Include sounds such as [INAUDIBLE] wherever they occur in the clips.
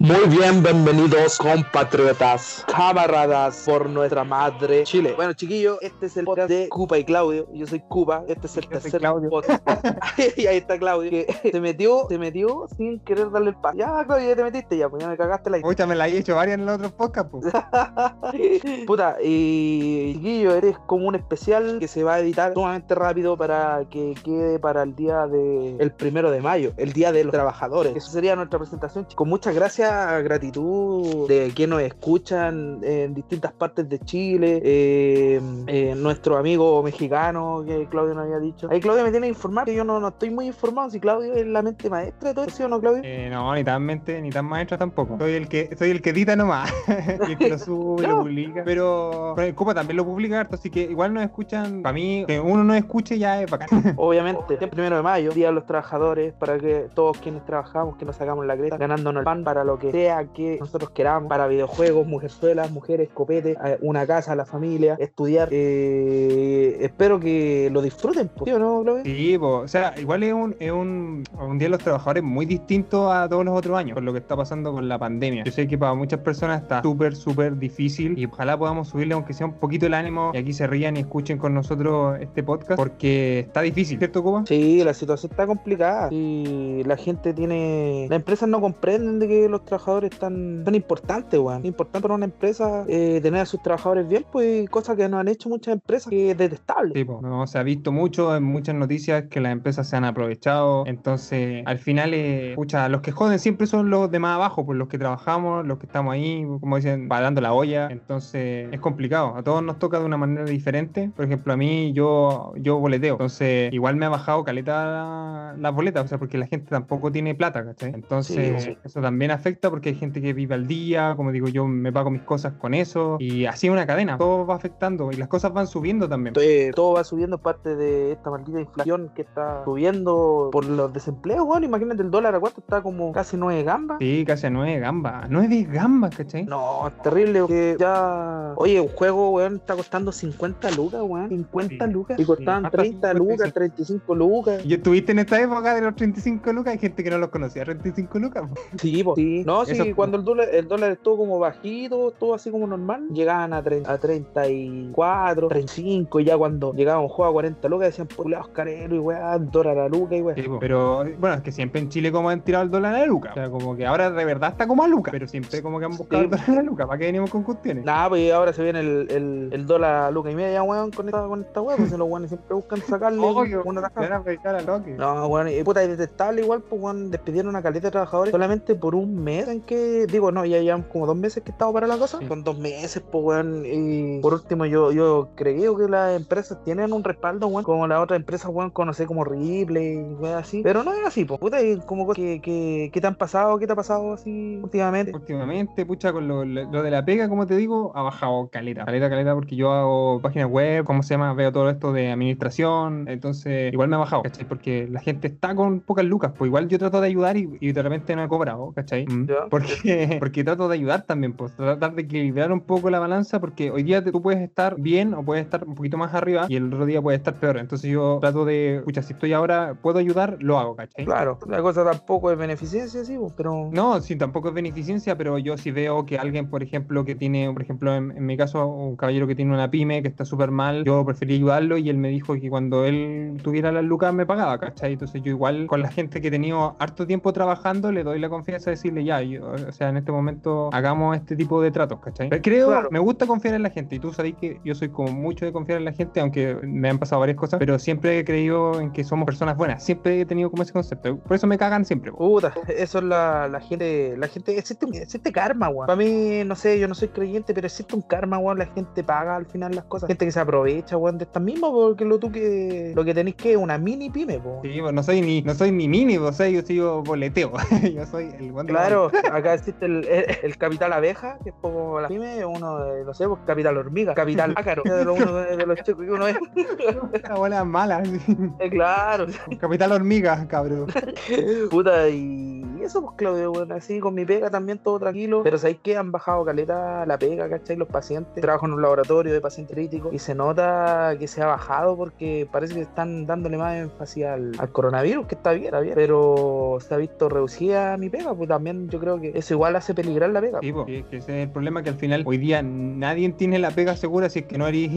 Muy bien, bienvenidos compatriotas, camaradas por nuestra madre Chile. Bueno, chiquillos, este es el podcast de Cupa y Claudio. Yo soy Cupa, este es el tercer podcast. [LAUGHS] [LAUGHS] y ahí está Claudio, que [LAUGHS] se metió, se metió sin querer darle el paso. Ya, Claudio, ya te metiste, ya, pues ya me cagaste la Pucha, me la he hecho varias en los otros podcasts, pues. Puta, y chiquillo, eres como un especial que se va a editar sumamente rápido para que quede para el día de el primero de mayo, el día de los trabajadores. Eso sería nuestra presentación. Con muchas gracias, gratitud de quienes nos escuchan en distintas partes de Chile, eh, eh, nuestro amigo mexicano que Claudio nos había dicho. Ahí Claudio me tiene que informar que yo no, no estoy muy informado si Claudio es la mente maestra de todo eso, ¿sí o no, Claudio? Eh, no, ni tan mente, ni tan maestra tampoco. Soy el que, soy el que edita nomás. [LAUGHS] y el que lo sube, lo [LAUGHS] No. publica. Pero, pero el Copa también lo publica harto, así que igual nos escuchan. Para mí, que uno no escuche ya es bacán. [LAUGHS] Obviamente, el primero de mayo, Día de los Trabajadores, para que todos quienes trabajamos, que nos sacamos la creta, ganándonos el pan para lo que sea que nosotros queramos, para videojuegos, mujerzuelas, mujeres, copete, eh, una casa, la familia, estudiar. Eh, espero que lo disfruten, ¿sí o no, Claudio? Sí, po, o sea, igual es un, es un, un día de los trabajadores muy distinto a todos los otros años, por lo que está pasando con la pandemia. Yo sé que para muchas personas está súper, súper difícil y ojalá podamos subirle aunque sea un poquito el ánimo y aquí se rían y escuchen con nosotros este podcast porque está difícil, ¿cierto, Cuba? Sí, la situación está complicada y la gente tiene... Las empresas no comprenden de que los trabajadores están tan importantes, weón. Es importante para una empresa eh, tener a sus trabajadores bien, pues cosa que no han hecho muchas empresas que es detestable. Sí, po, no, se ha visto mucho en muchas noticias que las empresas se han aprovechado. Entonces, al final, eh, pucha, los que joden siempre son los de más abajo, pues los que trabajamos, los que estamos ahí, como dicen, parando la olla. Entonces, es complicado. A todos nos toca de una manera diferente. Por ejemplo, a mí, yo, yo boleteo. Entonces, igual me ha bajado caleta la- las boletas, o sea, porque la gente tampoco tiene plata, ¿cachai? Entonces, Sí, sí. eso también afecta porque hay gente que vive al día, como digo yo, me pago mis cosas con eso. Y así es una cadena, todo va afectando y las cosas van subiendo también. Eh, todo va subiendo parte de esta maldita inflación que está subiendo por los desempleos, weón. Imagínate el dólar a cuánto está como casi 9 gambas. Sí, casi a 9 gambas. 9 gambas, ¿cachai? No, es terrible. Que ya. Oye, un juego, weón, está costando 50 lucas, weón. 50 Sí, lucas. Y sí. costaban Hasta 30 lucas, 35 lucas. ¿Y estuviste en esta época de los 35 lucas? Hay gente que no los conocía, 35 lucas. Sí, po. sí. No, sí, Eso- cuando el dólar, el dólar estuvo como bajito, todo así como normal, llegaban a, a 34, 35, y ya cuando llegaba un juego a 40 lucas decían, pulados careros y weón, dólar a lucas y. Sí, po. Pero bueno, es que siempre en Chile como han tirado el dólar a la luca. O sea, como que ahora de verdad está como a luca. Pero siempre como que han buscado Sí. el dólar a la luca. ¿Para qué venimos con cuestiones? Nada, pues ahora se viene el, el, el dólar a lucas y media, weón, con esta, con esta weón, pues los weones siempre buscan sacarle Obvio, una tajada. a a. No, weón, y puta, es detestable igual, pues weón, despidieron una caleta de trabajadores solamente por un mes en que, digo, no, ya llevan como dos meses que estaba para la cosa, Sí. con dos meses, pues weón, y por último yo, yo creo que las empresas tienen un respaldo, weón, como las otras empresas, weón, conocer como Ripley y weón así, pero no es así, pues, puta, y como que, que, que te han pasado, ¿qué te ha pasado así últimamente? Últimamente, pucha, con lo, lo de la pega, como te digo, ha bajado caleta. Caleta, caleta, porque yo hago páginas web, ¿cómo se llama? Veo todo esto de administración. Entonces, igual me ha bajado, ¿cachai? Porque la gente está con pocas lucas. Pues igual yo trato de ayudar y, y de repente no he cobrado, ¿cachai? Mm. Ya. [LAUGHS] Porque, porque trato de ayudar también, pues tratar de equilibrar un poco la balanza, porque hoy día tú puedes estar bien o puedes estar un poquito más arriba y el otro día puedes estar peor. Entonces yo trato de, pucha, si estoy ahora, puedo ayudar, lo hago, ¿cachai? Claro, la cosa tampoco es beneficencia, sí, pues, pero... No, sí, tampoco es beneficencia, pero yo si veo que alguien, por ejemplo, que tiene, por ejemplo, en, en mi caso, un caballero que tiene una pyme que está súper mal, yo preferí ayudarlo y él me dijo que cuando él tuviera las lucas me pagaba, ¿cachai? Entonces yo igual con la gente que he tenido harto tiempo trabajando le doy la confianza de decirle ya, yo- o sea, en este momento hagamos este tipo de tratos, ¿cachai? Pero creo, Claro. me gusta confiar en la gente y tú sabes que yo soy como mucho de confiar en la gente, aunque me han pasado varias cosas, pero siempre he creído en que somos personas buenas, siempre he tenido como ese concepto, por eso me cagan siempre. Puta, eso es la, la gente, la gente, existe, existe karma, weón. Para mí, no sé, yo no soy creyente, pero existe un karma, weón. La gente paga al final las cosas. Gente que se aprovecha, weón, de estas mismas, porque lo tú que, lo que tenéis que es una mini pyme, po. Sí, pues no soy ni, no soy ni mini, o sea, yo sigo boleteo. [LAUGHS] yo soy el buen de Claro, [LAUGHS] acá existe el, el- el capital abeja, que es como la pyme, uno de, no sé, pues capital hormiga, capital ácaro, de [LAUGHS] uno de, de los chicos que uno es. [LAUGHS] Una bola mala. así. Eh, claro, Capital hormiga, cabrón. puta, y eso, pues Claudio, bueno, así con mi pega también todo tranquilo. Pero sabéis que han bajado caleta la pega, ¿cachai? Los pacientes. Trabajo en un laboratorio de pacientes críticos y se nota que se ha bajado porque parece que están dándole más énfasis al, al coronavirus, que está bien, está bien. Pero se ha visto reducida mi pega, pues también yo creo que eso igual hace peligrar la pega. Sí, po, que ese es el problema que al final hoy día nadie tiene la pega segura si es que no eres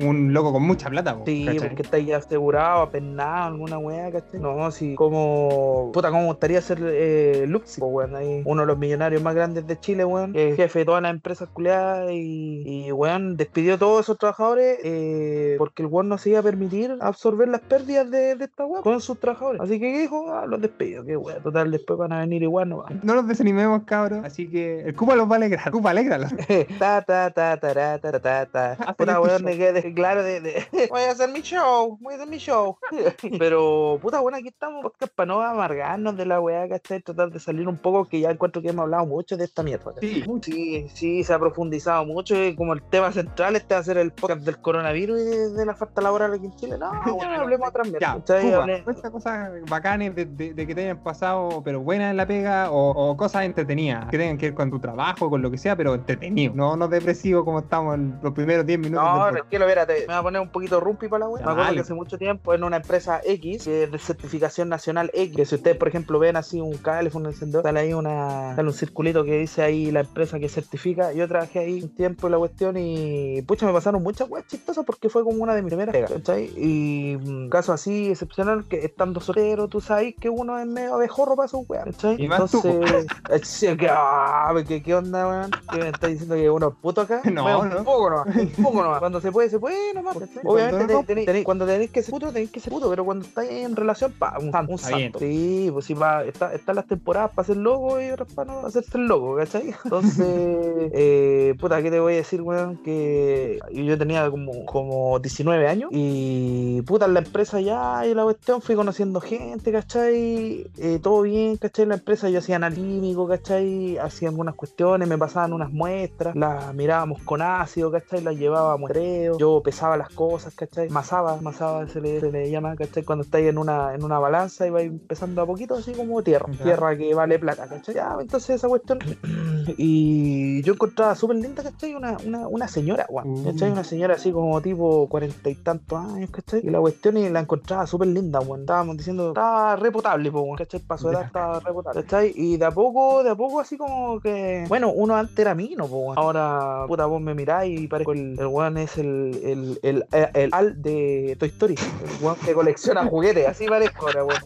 un loco con mucha plata. po, Sí, ¿cachai? porque estáis asegurado, apennado, alguna weá, ¿cachai? No, sí, como. Puta, como me gustaría ser eh, Luxi, weón, ahí, uno de los millonarios más grandes de Chile, weón, jefe de todas las empresas culeadas y, y weón, despidió a todos esos trabajadores eh, porque el weón no se iba a permitir absorber las pérdidas de, de esta weón con sus trabajadores. Así que dijo, ah, los despidió, qué weón, total, después van a venir igual, no va. No los desanimemos, cabros, así que el Cuba los va a alegrar, Cuba, alégralos. [LAUGHS] ta, ta, ta, ta, ta, ta, ah, ta. Puta, weón, de queda claro, [LAUGHS] voy a hacer mi show, voy a hacer mi show. [LAUGHS] Pero, puta, bueno, aquí estamos, podcast para no amargarnos de la weá, ¿cachai? Tratar de salir un poco que ya encuentro que hemos hablado mucho de esta mierda. Sí. sí sí se ha profundizado mucho y como el tema central este va a ser el podcast del coronavirus y de, de la falta laboral aquí en Chile no [LAUGHS] bueno, hablemos. Cuba, Hable- cuenta cosas bacanes de, de- de que te hayan pasado, pero buenas en la pega, o, o cosas entretenidas, que tengan que ver con tu trabajo, con lo que sea, pero entretenido. No, no depresivo como estamos en los primeros 10 minutos. No, tranquilo, espérate. Me voy a poner un poquito rumpi para la web. Me acuerdo que hace mucho tiempo en una empresa X, que es de certificación nacional X, que si ustedes, por ejemplo, ven así un cable, un encendedor, sale ahí una, sale un circulito que dice ahí la empresa que certifica. Yo trabajé ahí un tiempo en la cuestión y, pucha, me pasaron muchas weas chistosas porque fue como una de mis primeras pegas, ¿cachai? Y un caso así excepcional que estando soltero, tú sabes que uno es medio abejorro para sus weas, ¿cachai? Y más. Entonces, [LAUGHS] que, ah, ¿qué, ¿qué onda, weón? ¿Qué me estás diciendo que uno es puto acá? [LAUGHS] No, Bueno, no. Un poco nomás, un poco nomás. Cuando se puede, se puede nomás. ¿cachai? Obviamente, no, te- tenéis- tenéis- cuando tenéis que ser puto, tenéis que ser puto, pero cuando estáis en relación, pa, un, san- un Está santo. Sí, pues sí, va, está, están temporadas para ser loco y otras para no hacerse el loco, ¿cachai? Entonces, [LAUGHS] eh, puta, ¿qué te voy a decir, weón? Que yo tenía como, como 19 años y, puta, en la empresa ya y la cuestión fui conociendo gente, ¿cachai? Eh, todo bien, ¿cachai? En la empresa yo hacía analítico, ¿cachai? Hacía algunas cuestiones, me pasaban unas muestras, las mirábamos con ácido, ¿cachai? Las llevaba a muestreo, yo pesaba las cosas, ¿cachai? Masaba, masaba se le, se le llama, ¿cachai? Cuando estáis en una, en una balanza y vais empezando a poquito, así como tierra, Ya. Que vale plata, ¿cachai? Ya, entonces esa cuestión. [CLEARS THROAT] y yo encontraba súper linda, ¿cachai? Una, una, una señora, weón, Mm. ¿cachai? Una señora así como tipo cuarenta y tantos años, ¿cachai? Y la cuestión y la encontraba súper linda, weón. Estábamos diciendo, estaba repotable, po, weón, ¿cachai? Paso de edad estaba repotable, ¿cachai? Y de a poco, de a poco así como que, bueno, uno antes era mino, weón. Ahora, puta, vos me miráis y parezco el, el weón es el, el, el, el, el al de Toy Story, el weón que colecciona juguetes, así parezco ahora, weón.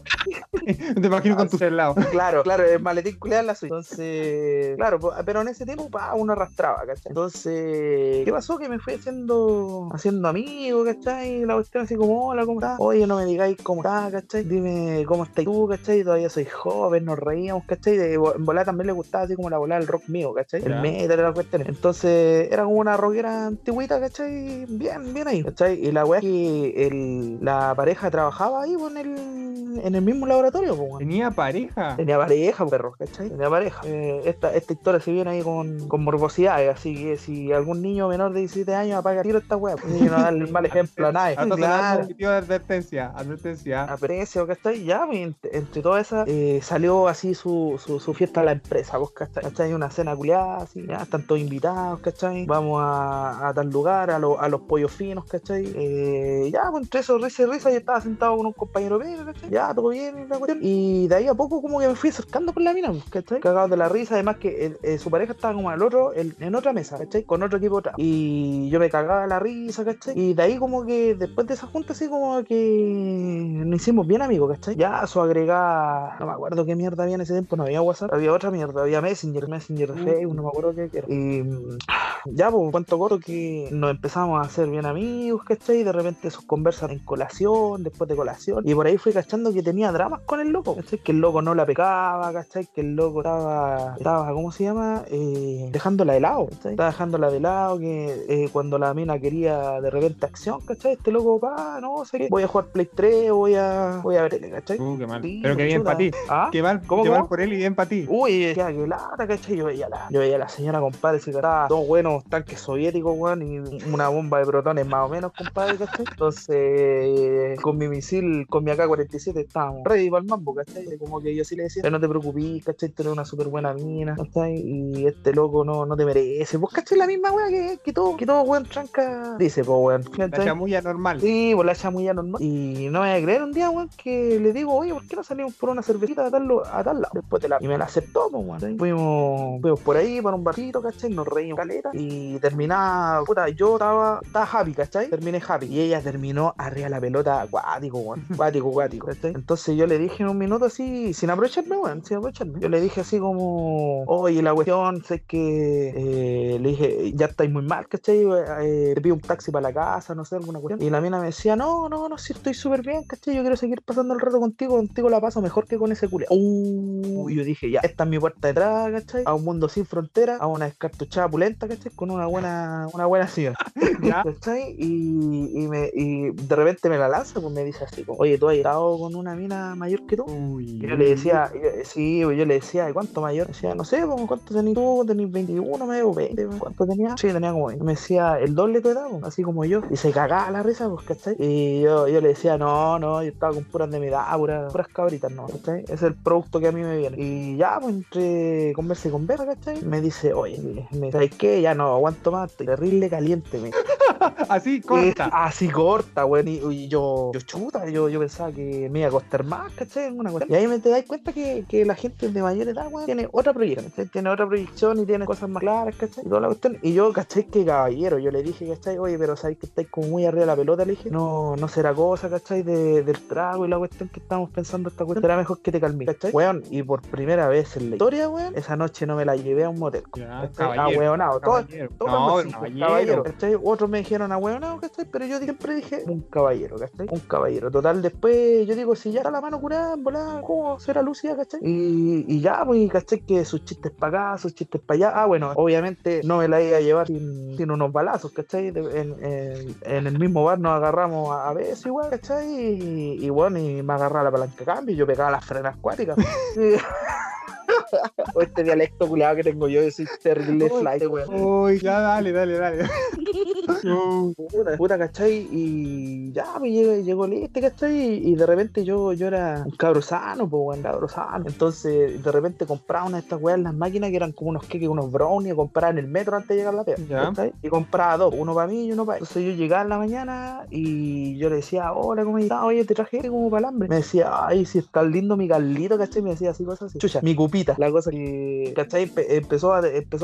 [LAUGHS] Te imagino con tu lado. Claro, claro, el maletín culiado la suya. Entonces, claro, pero en ese tiempo pa, uno arrastraba, ¿cachai? Entonces, ¿qué pasó? Que me fui haciendo, haciendo amigos, ¿cachai? La cuestión así como, hola, ¿cómo estás? Oye, no me digáis cómo estás, ¿cachai? Dime cómo estás tú, ¿cachai? Todavía soy joven, nos reíamos, ¿cachai? De, en volar también le gustaba así como la volada del rock mío, ¿cachai? El metal la cuestión. Entonces, era como una rockera antigüita, ¿cachai? Bien, bien ahí, ¿cachai? Y la weá es que el, la pareja trabajaba ahí, po, en el, en el mismo laboratorio, weón. Tenía pareja. Tenía pareja, perro, ¿cachai? Tenía pareja. Eh, esta, esta historia se viene ahí con, con morbosidades, así que si algún niño menor de 17 años apaga tiro esta weá, pues, no darle el mal ejemplo a [LAUGHS] nadie. Claro. de advertencia, advertencia. Aprecio, ¿cachai? Ya, pues, entre, entre todas esas, eh, salió así su, su, su fiesta a la empresa, vos, ¿cachai? ¿cachai? Una cena culiada, así, ya, están todos invitados, ¿cachai? Vamos a, a tal lugar, a, lo- a los pollos finos, ¿cachai? Eh, ya, pues entre eso, risa y risa, yo estaba sentado con un compañero mío, ¿cachai? Ya, todo bien, y la cuestión. Y de ahí a poco como que me fui acercando por la mina, pues, ¿cachai? Cagado de la risa, además que eh, eh, su pareja estaba como al otro, el- en otra mesa, ¿cachai? Con otro equipo atrás. Y yo me cagaba la risa, ¿cachai? Y de ahí como que después de esa junta así como que nos hicimos bien amigos, ¿cachai? Ya su agregada, no me acuerdo qué mierda había en ese tiempo, no había WhatsApp, había otra mierda, había Messenger, Messenger de Facebook, no me acuerdo qué era. Y mm, ya, pues, cuento corto que nos empezamos a hacer bien amigos, ¿cachai? Y de repente sus conversas en colación, después de colación, y por ahí fui cachando que tenía dramas con el loco, ¿cachai? Que el loco no la pecaba, ¿cachai? Que el loco estaba, estaba ¿cómo se llama? Eh, dejándola de lado, ¿cachai? Estaba dejándola de lado, que eh, cuando la mina quería de repente acción, ¿cachai? Este loco, pa, no sé qué, voy a jugar Play 3 o voy a, voy a ver ¿cachai? Uh, qué mal. Sí, Pero qué bien para ti. ¿Ah? Qué mal, ¿Cómo, qué mal cómo? por él y bien para ti. Uy, ya que lata, ¿cachai? Yo veía la, yo veía a la señora, compadre, se trataba dos buenos tanques soviéticos, weón, y una bomba de protones más o menos, compadre, ¿cachai? Entonces, con mi misil, con mi AK-47 estábamos ready para el mambo, ¿cachai? Como que yo sí le decía, no te preocupes, ¿cachai? Tienes una súper buena mina, ¿cachai? Y este loco no, no te merece. Pues, ¿cachai? La misma weá que, que todo, que todo, weón, tranca. Dice, pues, weón. La chamulla normal. Sí, pues la chamulla normal. Y no me voy a creer un día, weón, que le digo, oye, ¿por qué no salimos por una cervecita a tal, a tal lado? Después de la. Y me la aceptó, pues. Fuimos, fuimos por ahí, para un barcito, ¿cachai? Nos reímos caleta. Y terminaba, puta, yo estaba, estaba happy, ¿cachai? Terminé happy. Y ella terminó arriba de la pelota, guático, weón. Guático, guático, ¿cachai? Entonces yo le dije en un minuto así, sin aprovecharme, weón, sin aprovecharme. Yo le dije así como, oye, la cuestión, sé que eh, le dije, ya estáis muy mal, ¿cachai? Eh, te pido un taxi para la casa, no sé, alguna cuestión. Y la mina me decía, no, no, no, si estoy súper bien, ¿cachai? Yo quiero seguir pasando el rato contigo, contigo la paso mejor que con ese culé. Uh, y yo dije, ya, esta es mi puerta de entrada, ¿cachai? A un mundo sin frontera, a una descartuchada pulenta, ¿cachai? Con una buena, una buena ciudad. [LAUGHS] Ya. ¿Cachai? Y, y, me, y de repente me la lanza, pues me dice así, como, oye, ¿tú has estado con una mina mayor que tú? Uy. Y yo le decía, y yo- sí, pues yo le decía, ¿y cuánto mayor? Decía, no sé, pues, ¿cuánto tenías tú? ¿Tenías 21, me digo, 20? pues, ¿Cuánto tenía? Sí, tenía como 20. Me decía, el doble de tu edad, pues, así como yo. Y se cagaba la risa, pues, ¿cachai? Y yo, yo le decía, no, no, yo estaba con puras de mi edad, puras, puras cabritas, no, ¿cachai? Ese es el producto que a mí me viene. Y ya, pues, entre conversa y conversa, ¿cachai? Me dice, oye, me ¿sabes qué? Ya no aguanto más, estoy terrible caliente, me [LAUGHS] Así corta. eh, así corta, weón. Y, y yo, yo chuta, yo, yo pensaba que me iba costar más, ¿cachai? Una cuestión. Y ahí me te das cuenta que, que la gente de mayor edad, weón, tiene otra proyección, ¿cachai? Tiene otra proyección y tiene cosas más claras, ¿cachai? Y toda la cuestión. Y yo, ¿cachai? Que caballero, yo le dije, ¿cachai? Oye, pero sabes que estáis como muy arriba de la pelota, le dije. No, no será cosa, ¿cachai? De, del trago y la cuestión que estamos pensando esta cuestión. Será mejor que te calmes, ¿cachai? Weón, y por primera vez en la historia, weón, esa noche no me la llevé a un motel. Ah, caballero, weonado. Todo, caballero. todos No, caballero, ¿cachai? Otros me dijeron ahueonado, ¿cachai? Pero yo siempre dije un caballero, ¿cachai? Un caballero. Total, después yo digo, si ya está la mano curada, en volada, ¿cómo será Lucía, ¿cachai? Y, y ya, pues, ¿cachai? Que sus chistes para acá, sus chistes para allá. Ah, bueno, obviamente no me la iba a llevar sin, sin unos balazos, ¿cachai? De- En, en- en el mismo bar nos agarramos a, a veces igual, ¿cachai? Y, y bueno, y me agarraba la palanca de cambio y yo pegaba las frenas acuáticas. [LAUGHS] [LAUGHS] O este dialecto culiado que tengo yo, ese terrible flight, weón. Uy, ya dale, dale, dale. [LAUGHS] Uh, puta, puta, ¿cachai? Y ya, pues llegó, llegó el este, ¿cachai? Y, y de repente yo, yo era un cabro sano, pues, weón, cabro sano. Entonces, de repente compraba una de estas weas en las máquinas que eran como unos queques, unos brownies, compraba en el metro antes de llegar a la pega. Y compraba dos, uno para mí y uno para él. Entonces yo llegaba en la mañana y yo le decía, hola, ¿cómo estás? Oye, te traje como para el hambre. Me decía, ay, si está lindo mi Carlito, ¿cachai? Me decía así cosas así. Chucha, mi la cosa que, ¿cachai? Empe- empezó, a,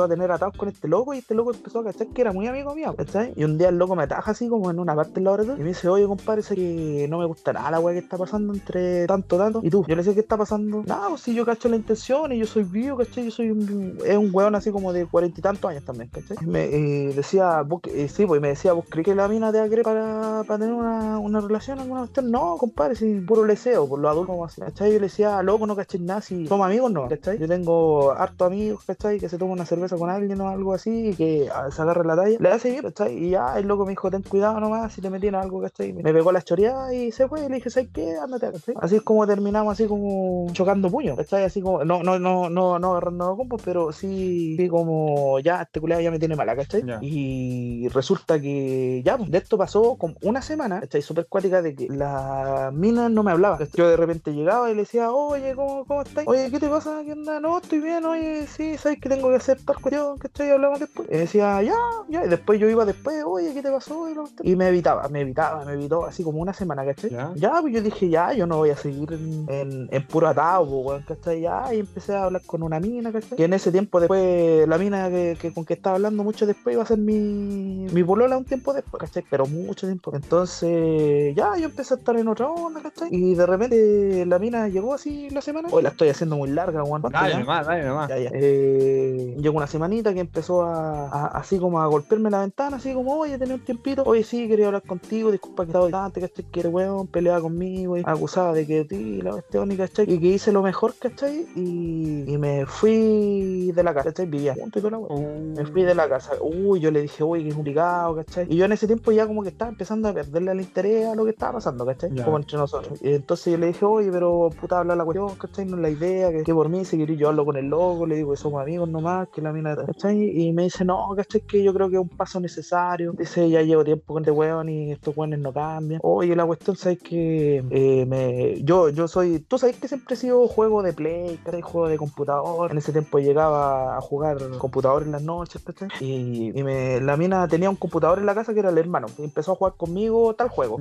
tener atados con este loco y este loco empezó a cachar que era muy amigo mío, ¿cachai? Y un día el loco me ataja así como en una parte del laboratorio y me dice, oye, compadre, sé que no me gusta nada la weá que está pasando entre tanto, tanto. Y tú, yo le sé qué está pasando. No, pues si yo cacho la intención y yo soy vivo, ¿cachai? Yo soy un, es un weón así como de cuarenta y tantos años también, ¿cachai? Me eh, decía, vos, que- eh, sí, pues y me decía, ¿vos crees que la mina te va a querer para, para tener una, relación, alguna cuestión? No, compadre, si puro leseo, por los adultos como así, ¿cachai? Yo le decía, loco, no caché nada, si somos amigos, no, ¿cachai? Yo tengo harto amigos, ¿cachai? Que se toman una cerveza con alguien o algo así y que ah, se agarre la talla, le hace bien, ¿cachai? Y ya el loco me dijo, ten cuidado nomás, si te metí en algo, ¿cachai? Me pegó la choreada y se fue, y le dije, ¿sabes qué? Ándate, ¿cachai? Así es como terminamos, así como chocando puños, ¿cachai? Así como, no, no, no, no, no agarrando combos, pero sí, sí como, ya, este culeado ya me tiene mala, ¿cachai? Ya. Y resulta que, ya, pues, de esto pasó como una semana, ¿cachai? Súper cuática de que la mina no me hablaba, ¿cachai? Yo de repente llegaba y le decía, oye, ¿cómo, cómo estás? Oye, ¿qué te pasa? ¿Qué onda? No, estoy bien, oye, sí, ¿sabes que tengo que hacer tal cuestión? ¿Cachai? Hablamos después. Y decía, ya, ya, y después yo iba después, oye, ¿qué te pasó? Y, me evitaba, me evitaba, me evitó así como una semana, ¿cachai? Ya. Ya, pues yo dije, ya, yo no voy a seguir en, en, en puro atado, pues, weón, ¿cachai? Ya, y empecé a hablar con una mina, ¿cachai? Que en ese tiempo después, la mina que, que con que estaba hablando mucho después iba a ser mi, mi polola un tiempo después, ¿cachai? Pero mucho tiempo. Entonces, ya, yo empecé a estar en otra onda, ¿cachai? Y de repente la mina llegó así la semana. Hoy la estoy haciendo muy larga, weón. Dale ¿ya? nomás, dale nomás. Ya, ya. Eh, llegó una semanita que empezó a, a- así como a golpearme la ventana, así como, oye, tenía un tiempito, oye, sí, quería hablar contigo, disculpa que estaba distante, ¿cachai? Que eres weón, peleaba conmigo, y acusaba de que ti, la cuestión, y ¿cachai? Y que hice lo mejor, ¿cachai? Y, y me fui de la casa, ¿cachai? Vivía junto y toda la weón. Me fui de la casa. Uy, yo le dije, uy, que complicado, ¿cachai? Y yo en ese tiempo ya como que estaba empezando a perderle el interés a lo que estaba pasando, ¿cachai? Ya. Como entre nosotros. Y entonces yo le dije, oye, pero puta, habla la cuestión, ¿cachai? No es la idea, que, que por mí seguir ir y yo hablo con el loco, le digo que somos amigos nomás, que la mina, ¿cachai? Y me dice, no, ¿cachai? Que yo creo que es un paso necesario. Dice, ya llevo tiempo con este weón y estos weones no cambian. Oye, la cuestión, ¿sabes que eh, me, yo, yo soy, tú sabes que siempre he sido juego de play, ¿cachai? Juego de computador. En ese tiempo llegaba a jugar computador en las noches, ¿cachai? Y, y me, la mina tenía un computador en la casa que era el hermano. Y empezó a jugar conmigo tal juego.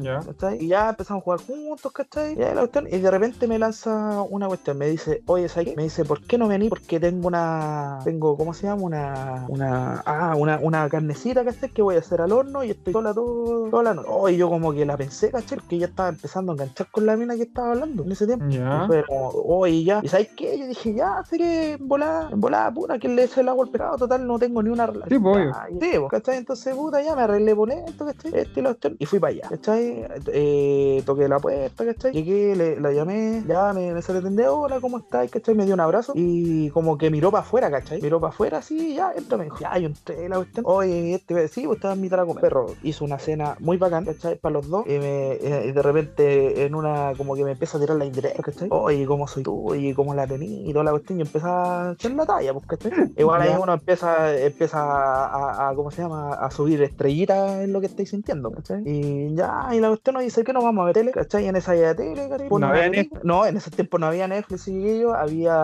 Y ya empezamos a jugar juntos, ¿cachai? Y, ahí la cuestión, y de repente me lanza una cuestión, me dice, oye, ¿sabes qué? Me dice, ¿por qué no vení? Porque tengo una, tengo, ¿cómo se llama? Una, una, ah, una, una carnecita, ¿cachai? Que voy a hacer al horno y estoy sola todo, toda la noche. Oh, y yo como que la pensé, ¿cachai? Que ya estaba empezando a enganchar con la mina que estaba hablando en ese tiempo. Ya. Y fue como, oh, y ya, ¿y sabes qué? Yo dije, ya, sé que en volada, en volada, puta, que le eche el agua al pecado, total, no tengo ni una relación. Sí, pues, Sí, pues, ¿cachai? Entonces, puta, ya me arreglé por esto, ¿cachai? Este y lo y fui para allá, ¿cachai? Eh, toqué la puerta, ¿cachai? Llegué, le, la llamé, ya me, me sale hola, ¿cómo estás? ¿cachai? Me dio un abrazo y como que miró para afuera, ¿cachai? Miró para afuera, así, ya, entra, me dijo, ya, yo entré, la cuestión. Oye, este, sí, pues te vas a comer. Perro, hizo una cena muy bacán, ¿cachai? Para los dos, y, me, eh, y de repente en una, como que me empieza a tirar la indirecta, ¿cachai? Oye, ¿cómo soy tú? Y cómo la tení y toda la cuestión, y empieza a echar la talla, pues, ¿cachai? [LAUGHS] Igual ahí uno empieza, empieza a, a- a- ¿cómo se llama? A subir estrellitas en lo que estáis sintiendo, ¿cachai? Y ya, y la cuestión nos dice que nos vamos a ver tele, ¿cachai? En esa ya tele, ¿cachai? Ponen había una película. No, en ese tiempo no había Netflix y yo, había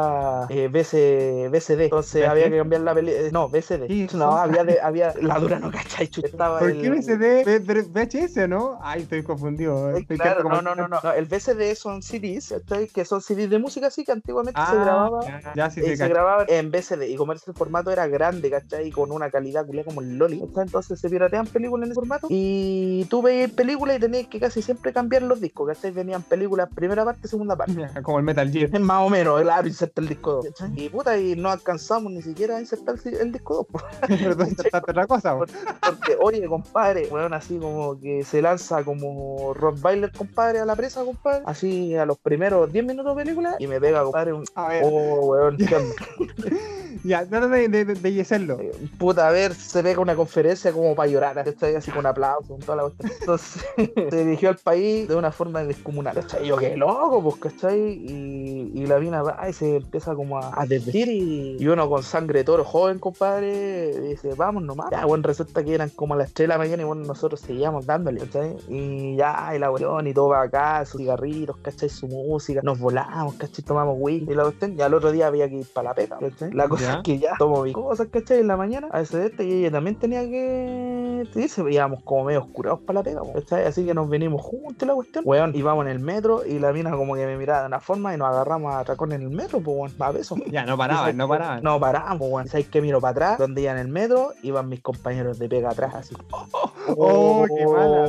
eh, BC, BCD, entonces ¿BCD? había que cambiar la película, no, BCD, ¿Qué es no, había, de, había, la dura no, ¿cachai? Chucha, Estaba ¿Por el- qué me CD V- V- VHS no? Ay, estoy confundido. Estoy Claro, no, no, no, no, el BCD son CDs. Que son CDs de música, así que antiguamente se Ah, grababa ya, ya sí eh, se grababa en BCD y como ese formato era grande, ¿cachai? Y con una calidad culia como el Loli. Entonces se piratean películas en ese formato y tú veías películas y tenías que casi siempre cambiar los discos, ¿cachai? Venían películas primera parte, segunda parte. [LAUGHS] Como el Metal Gear. [LAUGHS] Más o menos, claro, inserta el disco 2. ¿cachai? Y puta, y no alcanzamos ni siquiera a insertar el, disco 2. Perdón, trataste otra cosa. po. Porque, oye, compadre, weón, así como que se lanza como Rottweiler, compadre, a la presa, compadre. Así a los primeros 10 minutos de película y me pega, compadre, un. A ver, Oh, weón, ¿qué onda? [LAUGHS] ya, trata de, de, de. Eh, Puta, a ver, se pega una conferencia como para llorar, ¿cachai? Así con aplausos, con toda la cuestión. Entonces, [LAUGHS] se dirigió al país de una forma descomunal, ¿cachai? Yo, qué loco, pues, ¿cachai? Y, y la mina va y se empieza como a, a desvestir y, y uno con sangre de toro joven, compadre, dice, vamos nomás. Ya, bueno, resulta que eran como las 3 de la mañana y bueno, nosotros seguíamos dándole, ¿cachai? Y ya, y la cuestión, y todo va acá, sus cigarritos, ¿cachai? Su música, nos volamos, ¿cachai? Tomamos whisky y la cuestión, y al otro día había que ir para la pega, ¿cachai? La cosa Ya. es que ya tomo mis cosas, ¿cachai? En la mañana, a ese de este, y ella también tenía que irse, íbamos como medio oscurados para la pega, ¿cachai? Así que nos venimos juntos la cuestión, weón, íbamos en el metro y la mina como que me miraba de una forma y nos agarramos a atracón en el metro, pues, weón, a besos. Ya, no paraban, no paraban. No paramos, weón. ¿Sabes que miro para atrás? Donde iba en el metro, iban mis compañeros de pega atrás, así. [LAUGHS] Oh, qué mala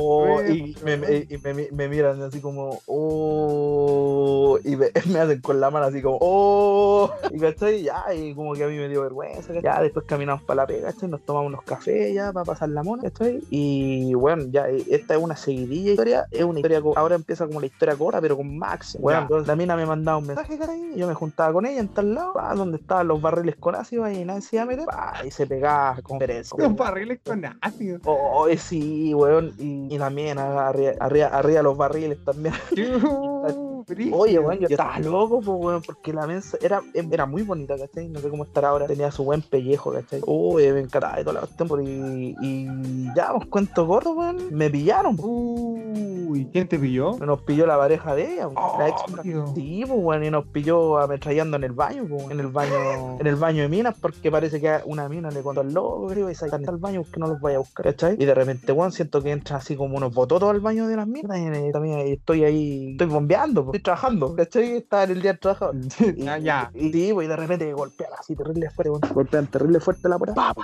Y suerte, me, me- y me- me miran así como, oh, y [LAUGHS] me, hacen con la mano así como, oh, y cachai, ya, y como que a mí me dio vergüenza, ¿cachai? ya, después caminamos para la pega, ¿cachai? Nos tomamos unos cafés ya para pasar la mona, ¿cachai? Y bueno, ya, esta es una seguidilla historia, es una historia, ahora empieza como la historia corta, pero con Max, bueno, entonces la mina me mandaba un mensaje, caray, y yo me juntaba con ella en tal lado, pa, donde estaban los barriles con ácido, ahí nadie se iba a meter, y se pegaba con pereza. Los barriles con ácido. Oh, sí, weón. Y, y también arriba, arriba, arriba los barriles también. [LAUGHS] Oye, weón, yo estaba loco, pues, weón, porque la mesa era, era muy bonita, ¿cachai? No sé cómo estará ahora. Tenía su buen pellejo, ¿cachai? Uy, me encantaba y toda la cuestión. Y, y ya, pues, cuento corto, weón. Me pillaron. Uy, ¿quién te pilló? Nos pilló la pareja de ella, pues, la ex. Oh. Sí, pues, weón, y nos pilló ametrallando en el baño, pues, en el baño, en el baño de minas, porque parece que una mina le contó al loco, creo, y saltan al baño porque no los vaya a buscar, ¿cachai? Y de repente, weón, siento que entra así como unos bototos al baño de las minas, y también estoy ahí, estoy bombeando, pues, estoy trabajando, ¿cachai? Estaba en el día de trabajo. Y, [LAUGHS] Ah, ya. y, y de repente golpean así terrible fuerte. Golpean terrible fuerte la puerta. Pa.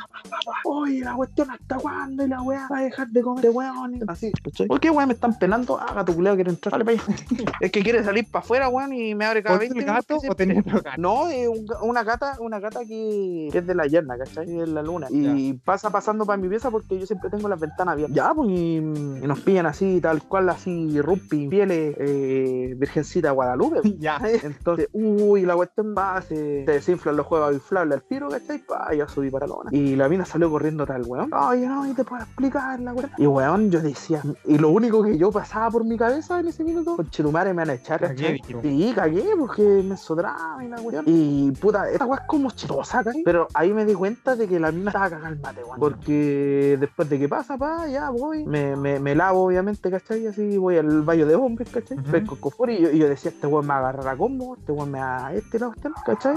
Oye, la cuestión hasta cuándo y la weá va a dejar de comer de weón. Así, ¿cachai? ¿Por qué weón me están penando? Haga tu culeo, quiere entrar. Dale para allá. [LAUGHS] es que quiere salir para afuera, weón, y me abre cada ¿Con 20 el gato o tenés gato? no, ga- una gata, una gata que, que es de la yerna, ¿cachai? Es la luna. Y pasa pasando para mi pieza porque yo siempre tengo las ventanas abiertas. Ya, pues, y, nos pillan así, tal cual, así, rumpi, pieles, eh, virgencita Guadalupe. [LAUGHS] Ya. Entonces, uy, la cuestión va, se, se desinflan los juegos inflables al tiro, ¿cachai? Pa, yo subí para la lona. Y la mina salió corriendo tal, weón. Oye, no, y te puedo explicar la weón. Y weón, yo decía, y lo único que yo pas- pasaba por mi cabeza en ese minuto, conchetumare me van a echar. ¿cachai? Sí, cagué, porque me sodraba y la cuestión. Y puta, esta weá es como chistosa, ¿cachai? Pero ahí me di cuenta de que la mina estaba cagada al mate, weón. Porque después de que pasa, pa, ya voy, me, me, me lavo, obviamente, ¿cachai? Así voy al baño de hombres, ¿cachai? Pesco confort y yo, y yo decía, este weón me va a combo, este weón me va a este, la cuestión, ¿cachai?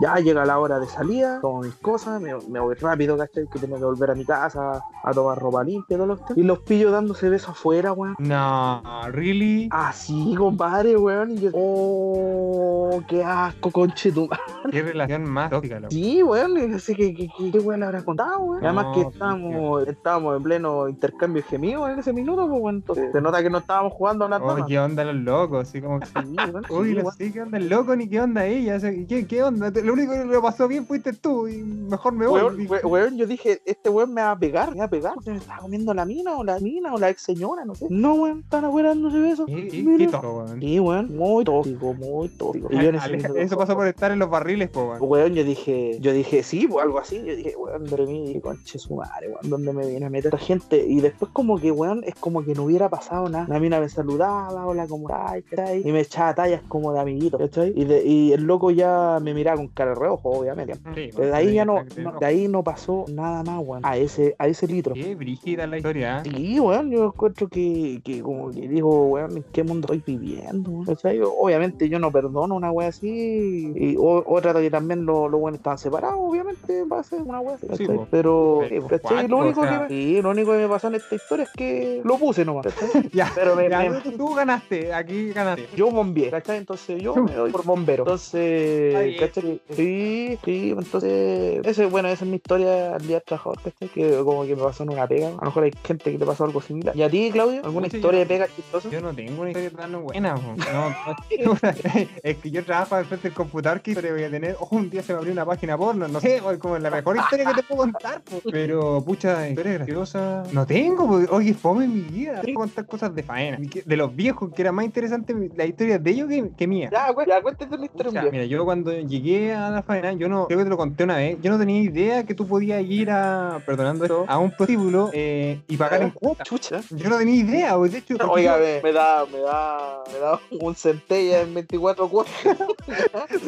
Ya llega la hora de salida, tomo mis cosas, me, me voy rápido, ¿cachai? Que tengo que volver a mi casa a tomar ropa limpia y todo lo que Y los pillo dándose besos afuera, weón. No, really. Así, compadre, weón. Y yo, oh, qué asco, conchetum. Qué relación más tóxica, loco. Sí, weón, así que, que, que, qué weón le habrá contado, weón. Además que No, estábamos, estábamos en pleno intercambio de gemidos en ese minuto, pues, weón. Entonces, se nota que no estábamos jugando a nada. Oye, qué onda los locos, así como que. Sí, weón, Uy, sí, weón. qué onda el loco ni qué onda ella. ¿qué, ¿Qué onda? Lo único que lo pasó bien fuiste tú y mejor me voy. Weón, we- weón, yo dije, este weón me va a pegar, me va a pegar. Se me estaba comiendo la mina o la mina o la ex señora, no sé. No, weón, están afuera dándose besos. ¿Qué, qué, Mira. qué tonto, weón? Sí, weón, muy tóxico, muy tóxico. Y Aleja- Eso pasó por estar en los barriles, po, weón. Weón, yo dije, yo dije, sí, pues algo así. Yo dije, weón, de mí, dije, conche su madre, weón, ¿dónde me viene a meter esta gente? Y después, como que, weón, es como que no hubiera pasado nada. La mina me saludaba, hola, ¿cómo estás? ¿cachai? Y me echaba tallas como de amiguito, ¿cachai? Y, de- y el loco ya me miraba con de reojo, obviamente. Sí, ahí ya no, de ahí no pasó nada más, weón. A ese, a ese litro. Qué brígida la historia, ¿eh? Sí, weón, yo encuentro que, que como que digo, weón, ¿en qué mundo estoy viviendo? weón? ¿Cachai? Obviamente yo no perdono una wea así. Y o- otra que también los lo buenos estaban separados, obviamente va a ser una wea así, Sí, ¿cachai? po. Pero, Pero, ¿cachai? cuático, Lo único, o sea. que me, sí, lo único que me pasó en esta historia es que lo puse nomás, ¿cachai? [LAUGHS] Ya, Pero me, ya, me- tú, ganaste, aquí ganaste. yo bombeé, ¿cachai? Entonces yo me doy por bombero. Entonces, ¿cachai? Sí, sí, entonces, ese, bueno, esa es mi historia al día del trabajador, ¿cachai? Que como que me pasó en una pega. A lo mejor hay gente que le pasó algo similar. ¿Y a ti, Claudio? ¿Alguna historia yo- de pega chistosa? Yo no tengo una historia tan buena, po. no, no, [LAUGHS] es que yo trabajo al frente del computador, ¿qué historia voy a tener? Oh, un día se me abrió una página porno, no sé, como la mejor historia que te puedo contar, po. pero pucha, historia graciosa, no tengo, po. oye, fome en mi vida, tengo que contar cosas de faena, de los viejos, que era más interesante la historia de ellos que, que mía. Ya, ya cuéntate una historia Pucha, mira, yo cuando llegué a la faena, yo no, creo que te lo conté una vez, yo no tenía idea que tú podías ir a, perdonando esto, a un prostíbulo eh, y pagar en cuotas. Chucha. Yo no tenía idea, de hecho, Oiga, yo- me, da, me da, me da un centella en 24 cuotas. [LAUGHS]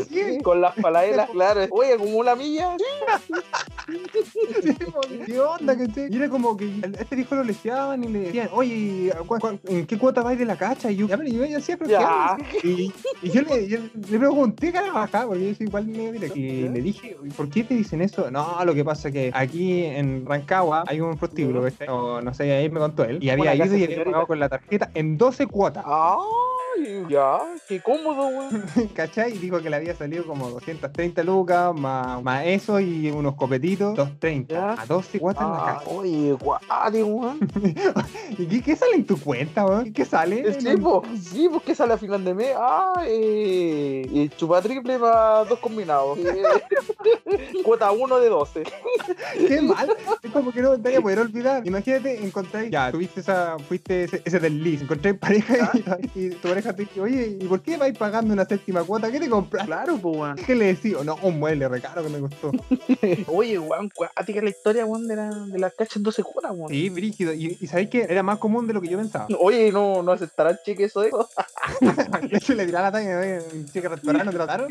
Sí. Con las paladelas, claro. Oye, como una milla. ¿Qué onda? ¿cachai? Y era como que a este viejo lo leseaban y le decían, oye, ¿cu- cu- ¿en qué cuota vais de la cacha? Y yo, ya, pero yo ya decía, pero ¿qué Ya. hago? Y, yo, le, yo le pregunté, cara, porque yo soy igual Ya. le dije, "¿Y ¿por qué te dicen eso? No, lo que pasa es que aquí en Rancagua hay un prostíbulo. ¿cachai? O no sé, ahí me contó él. Y había ido y había pagado con la tarjeta en 12 cuotas. [LAUGHS] Ya, qué cómodo, güey. [LAUGHS] ¿Cachai? Dijo que le había salido como 230 lucas, más, más eso y unos copetitos, 230. Ya. A 12 cuotas en la casa. oye, guático, güey. [LAUGHS] ¿Y qué, qué sale en tu cuenta, weón? ¿Qué sale? Sí, po, sí, porque sale a final de mes. Ah, eh, y chupa triple para dos combinados. Eh, cuota 1 de 12. Qué mal. Es como que no te poder olvidar. Imagínate, encontráis, ya, tuviste esa, fuiste ese, ese desliz, encontráis pareja y, y tu pareja te dice, oye, ¿y por qué vais pagando una séptima cuota? ¿Qué te compras? Claro, pues, weón. ¿Qué le decís? No, un mueble recaro que me costó. [LAUGHS] Oye, weón, cuática la historia, weón, de la, de la cacha en 12 cuotas, weón. Sí, brígido. Y, y sabéis que era más común de lo que yo pensaba. [LAUGHS] Oye, no, no aceptarán cheque eso de [LAUGHS] eso. De hecho, le tiraba la talla, oye, chico restaurante, ¿no trataron?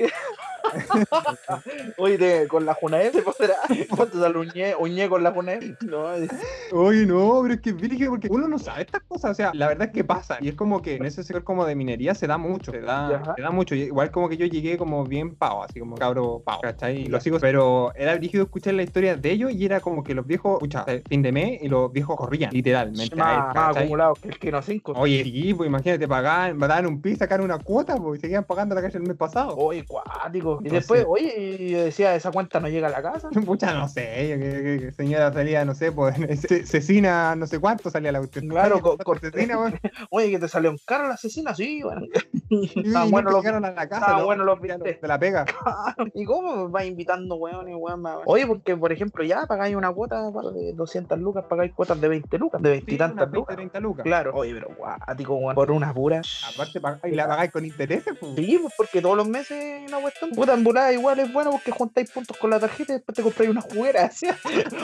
[LAUGHS] Oye, te- con la Junaed se podrá. ¿Cuánto sale un ñe, un ñe con la Junaed? No, es- Oye, no, pero es que es porque uno no sabe estas cosas. O sea, la verdad es que pasa. Y es como que en ese sector como de minería se da mucho. Se da, se da mucho. Igual como que yo llegué como bien pavo, así como cabro pavo, ¿cachai? Y lo sigo. Pero era brígido escuchar la historia de ellos y era como que los viejos, escucha, fin de mes y los viejos corrían, literalmente. a él, más, más ¿cachai? acumulado que el Kino 5. Oye, sí, pues imagínate, pagaban, daban un pis, sacaron una cuota, pues, y seguían pagando la calle el mes pasado. Oye, cuático. Y Entonces- después, oye, y yo decía, esa cuenta no llega a la casa. [LAUGHS] Pucha, no sé, yo que, que- señora salía, no sé, pues, [LAUGHS] ce- cecina, no sé cuánto salía la cuestión. Claro, con- ¿cuánto con- cecina? [LAUGHS] Oye, que te salió un carro la asesina, sí, bueno. Estaban buenos los a la casa, estaban ¿no? buenos los bistecs. De la pega. ¿Y cómo vas invitando, weón? Y weón, más- Oye, porque por ejemplo, ya pagáis una cuota de 200 lucas, pagáis cuotas de 20 lucas, de 20 y Sí, tantas unas 20, lucas. 30 lucas. Claro. Oye, pero guático, weón. Por una pura. Aparte, y la pagáis con intereses, pues. Sí, pues porque todos los meses hay una cuestión. Puta, en volada igual es bueno porque juntáis puntos con la tarjeta y después te compráis una juguera, [LAUGHS] ¿sí?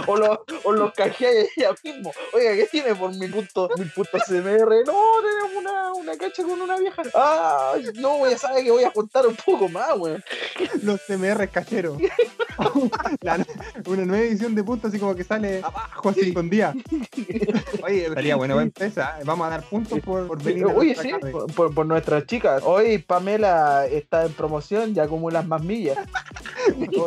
o, los, o los canjeáis ella mismo. Oiga, ¿qué tiene por mi punto, mi punto CMR? No, tenemos una, una cacha con una vieja. Ah, no, ya sabe que voy a juntar un poco más, weón. Los CMR cacheros. [LAUGHS] La- una nueva edición de puntos así como que sale abajo así escondida. [LAUGHS] Oye, estaría buena empresa. ¿eh? Vamos a dar puntos por, por venir Oye, sí, por, por- por nuestras chicas. Hoy Pamela está en promoción, ya acumulas más millas.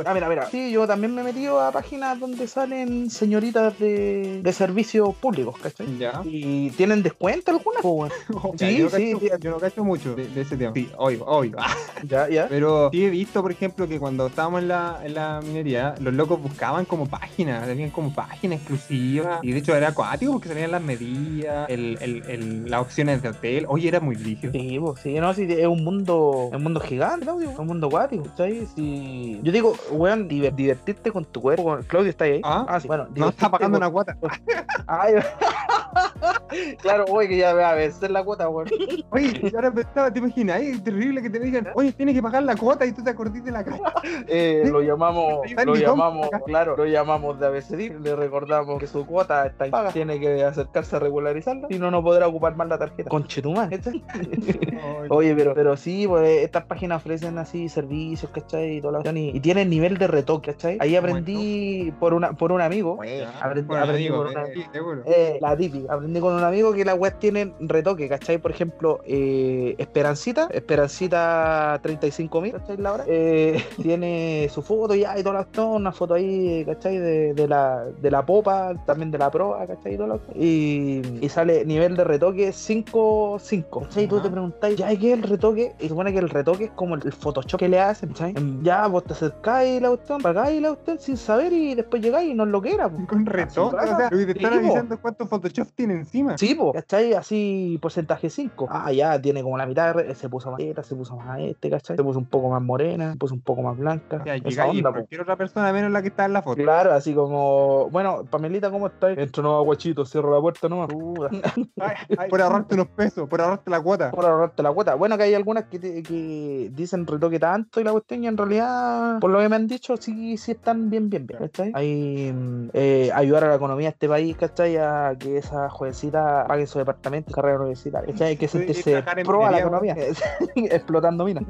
Ah, mira, mira. Sí, yo también me he metido a páginas donde salen señoritas de, de servicios públicos, ¿cachai? Ya. ¿Y tienen descuento alguna? po, weón? [LAUGHS] Ya, Sí, yo, no sí, cacho, sí. yo no cacho mucho de, de ese tema. Sí, oigo, [LAUGHS] oigo. Ya, ya. Pero sí he visto, por ejemplo, que cuando estábamos en la, en la minería, los locos buscaban como páginas, tenían como páginas exclusivas. Y de hecho era acuático porque salían las medidas, el, el, el- las opciones de hotel. Oye, era muy rígido. Sí, pues, sí, no, sí, es un mundo, es un mundo gigante, es un mundo acuático, ¿cachai? Sí. Yo digo, weón, diver- divertirte con tu cuerpo. con- Claudio, ¿está ahí? Ah. sí, bueno, No está pagando con- una cuota. [LAUGHS] Ay, [LAUGHS] claro, oye, que ya me va a vencer la cuota, weón. Oye, y ahora pensaba, ¿te imaginas? Ay, terrible que te digan, oye, tienes que pagar la cuota y tú te acordás de la calle. [LAUGHS] Eh, lo llamamos, lo llamamos, acá. claro, lo llamamos de ABCD, le recordamos que su cuota está paga, tiene que acercarse a regularizarla, si no, no podrá ocupar más la tarjeta. Conchetumar, ¿cachai? Oye, pero, pero sí, pues estas páginas ofrecen así servicios, ¿cachai? Y, toda la y, y tienen nivel de retoque, ¿cachai? Ahí aprendí por una por un amigo, aprendí, Bueno, aprendí digo, por una- eh, eh, la típica. Aprendí con un amigo que las webs tienen retoque, ¿cachai? Por ejemplo, eh, Esperancita, Esperancita 35.000, ¿cachai? La hora. Eh, [LAUGHS] tiene su foto ya y toda la cuestión, una foto ahí, ¿cachai? De, de la, de la popa, también de la proa, ¿cachai? Y, y, y sale nivel de retoque 5-5. ¿Cachai? Y tú te preguntáis, ¿ya qué es el retoque? Y supone que el retoque es como el, el Photoshop que le hacen, ¿cachai? Ya vos te acercáis la cuestión, pagáis la cuestión sin saber y después llegáis y no es lo que era, po. Con retoque, o sea, lo que te están avisando es cuánto Photoshop tiene encima. Sí, po, ¿cachai? Así porcentaje 5. Ah, ya, tiene como la mitad, se puso más esta, se puso más este, ¿cachai? Se puso un poco más morena, se puso un poco más blanca. O sea, po. cualquier otra persona menos la que está en la foto. Claro, así como, bueno, Pamelita, ¿cómo estás? Entro no, guachito, cierro la puerta nomás. [LAUGHS] Ay, por ahorrarte unos pesos, por ahorrarte la cuota. Por ahorrarte la cuota. Bueno, que hay algunas que, te- que dicen retoque tanto y la cuestión, y en realidad, por lo que me han dicho, sí, sí están bien, bien, bien, ¿cachai? Hay mm, eh, ayudar a la economía de este país, ¿cachai? A que esa jovencita pague su departamento y carrera universitaria, ¿cachai? Hay que sentirse pro a la economía, [LAUGHS] [LAUGHS] explotando minas.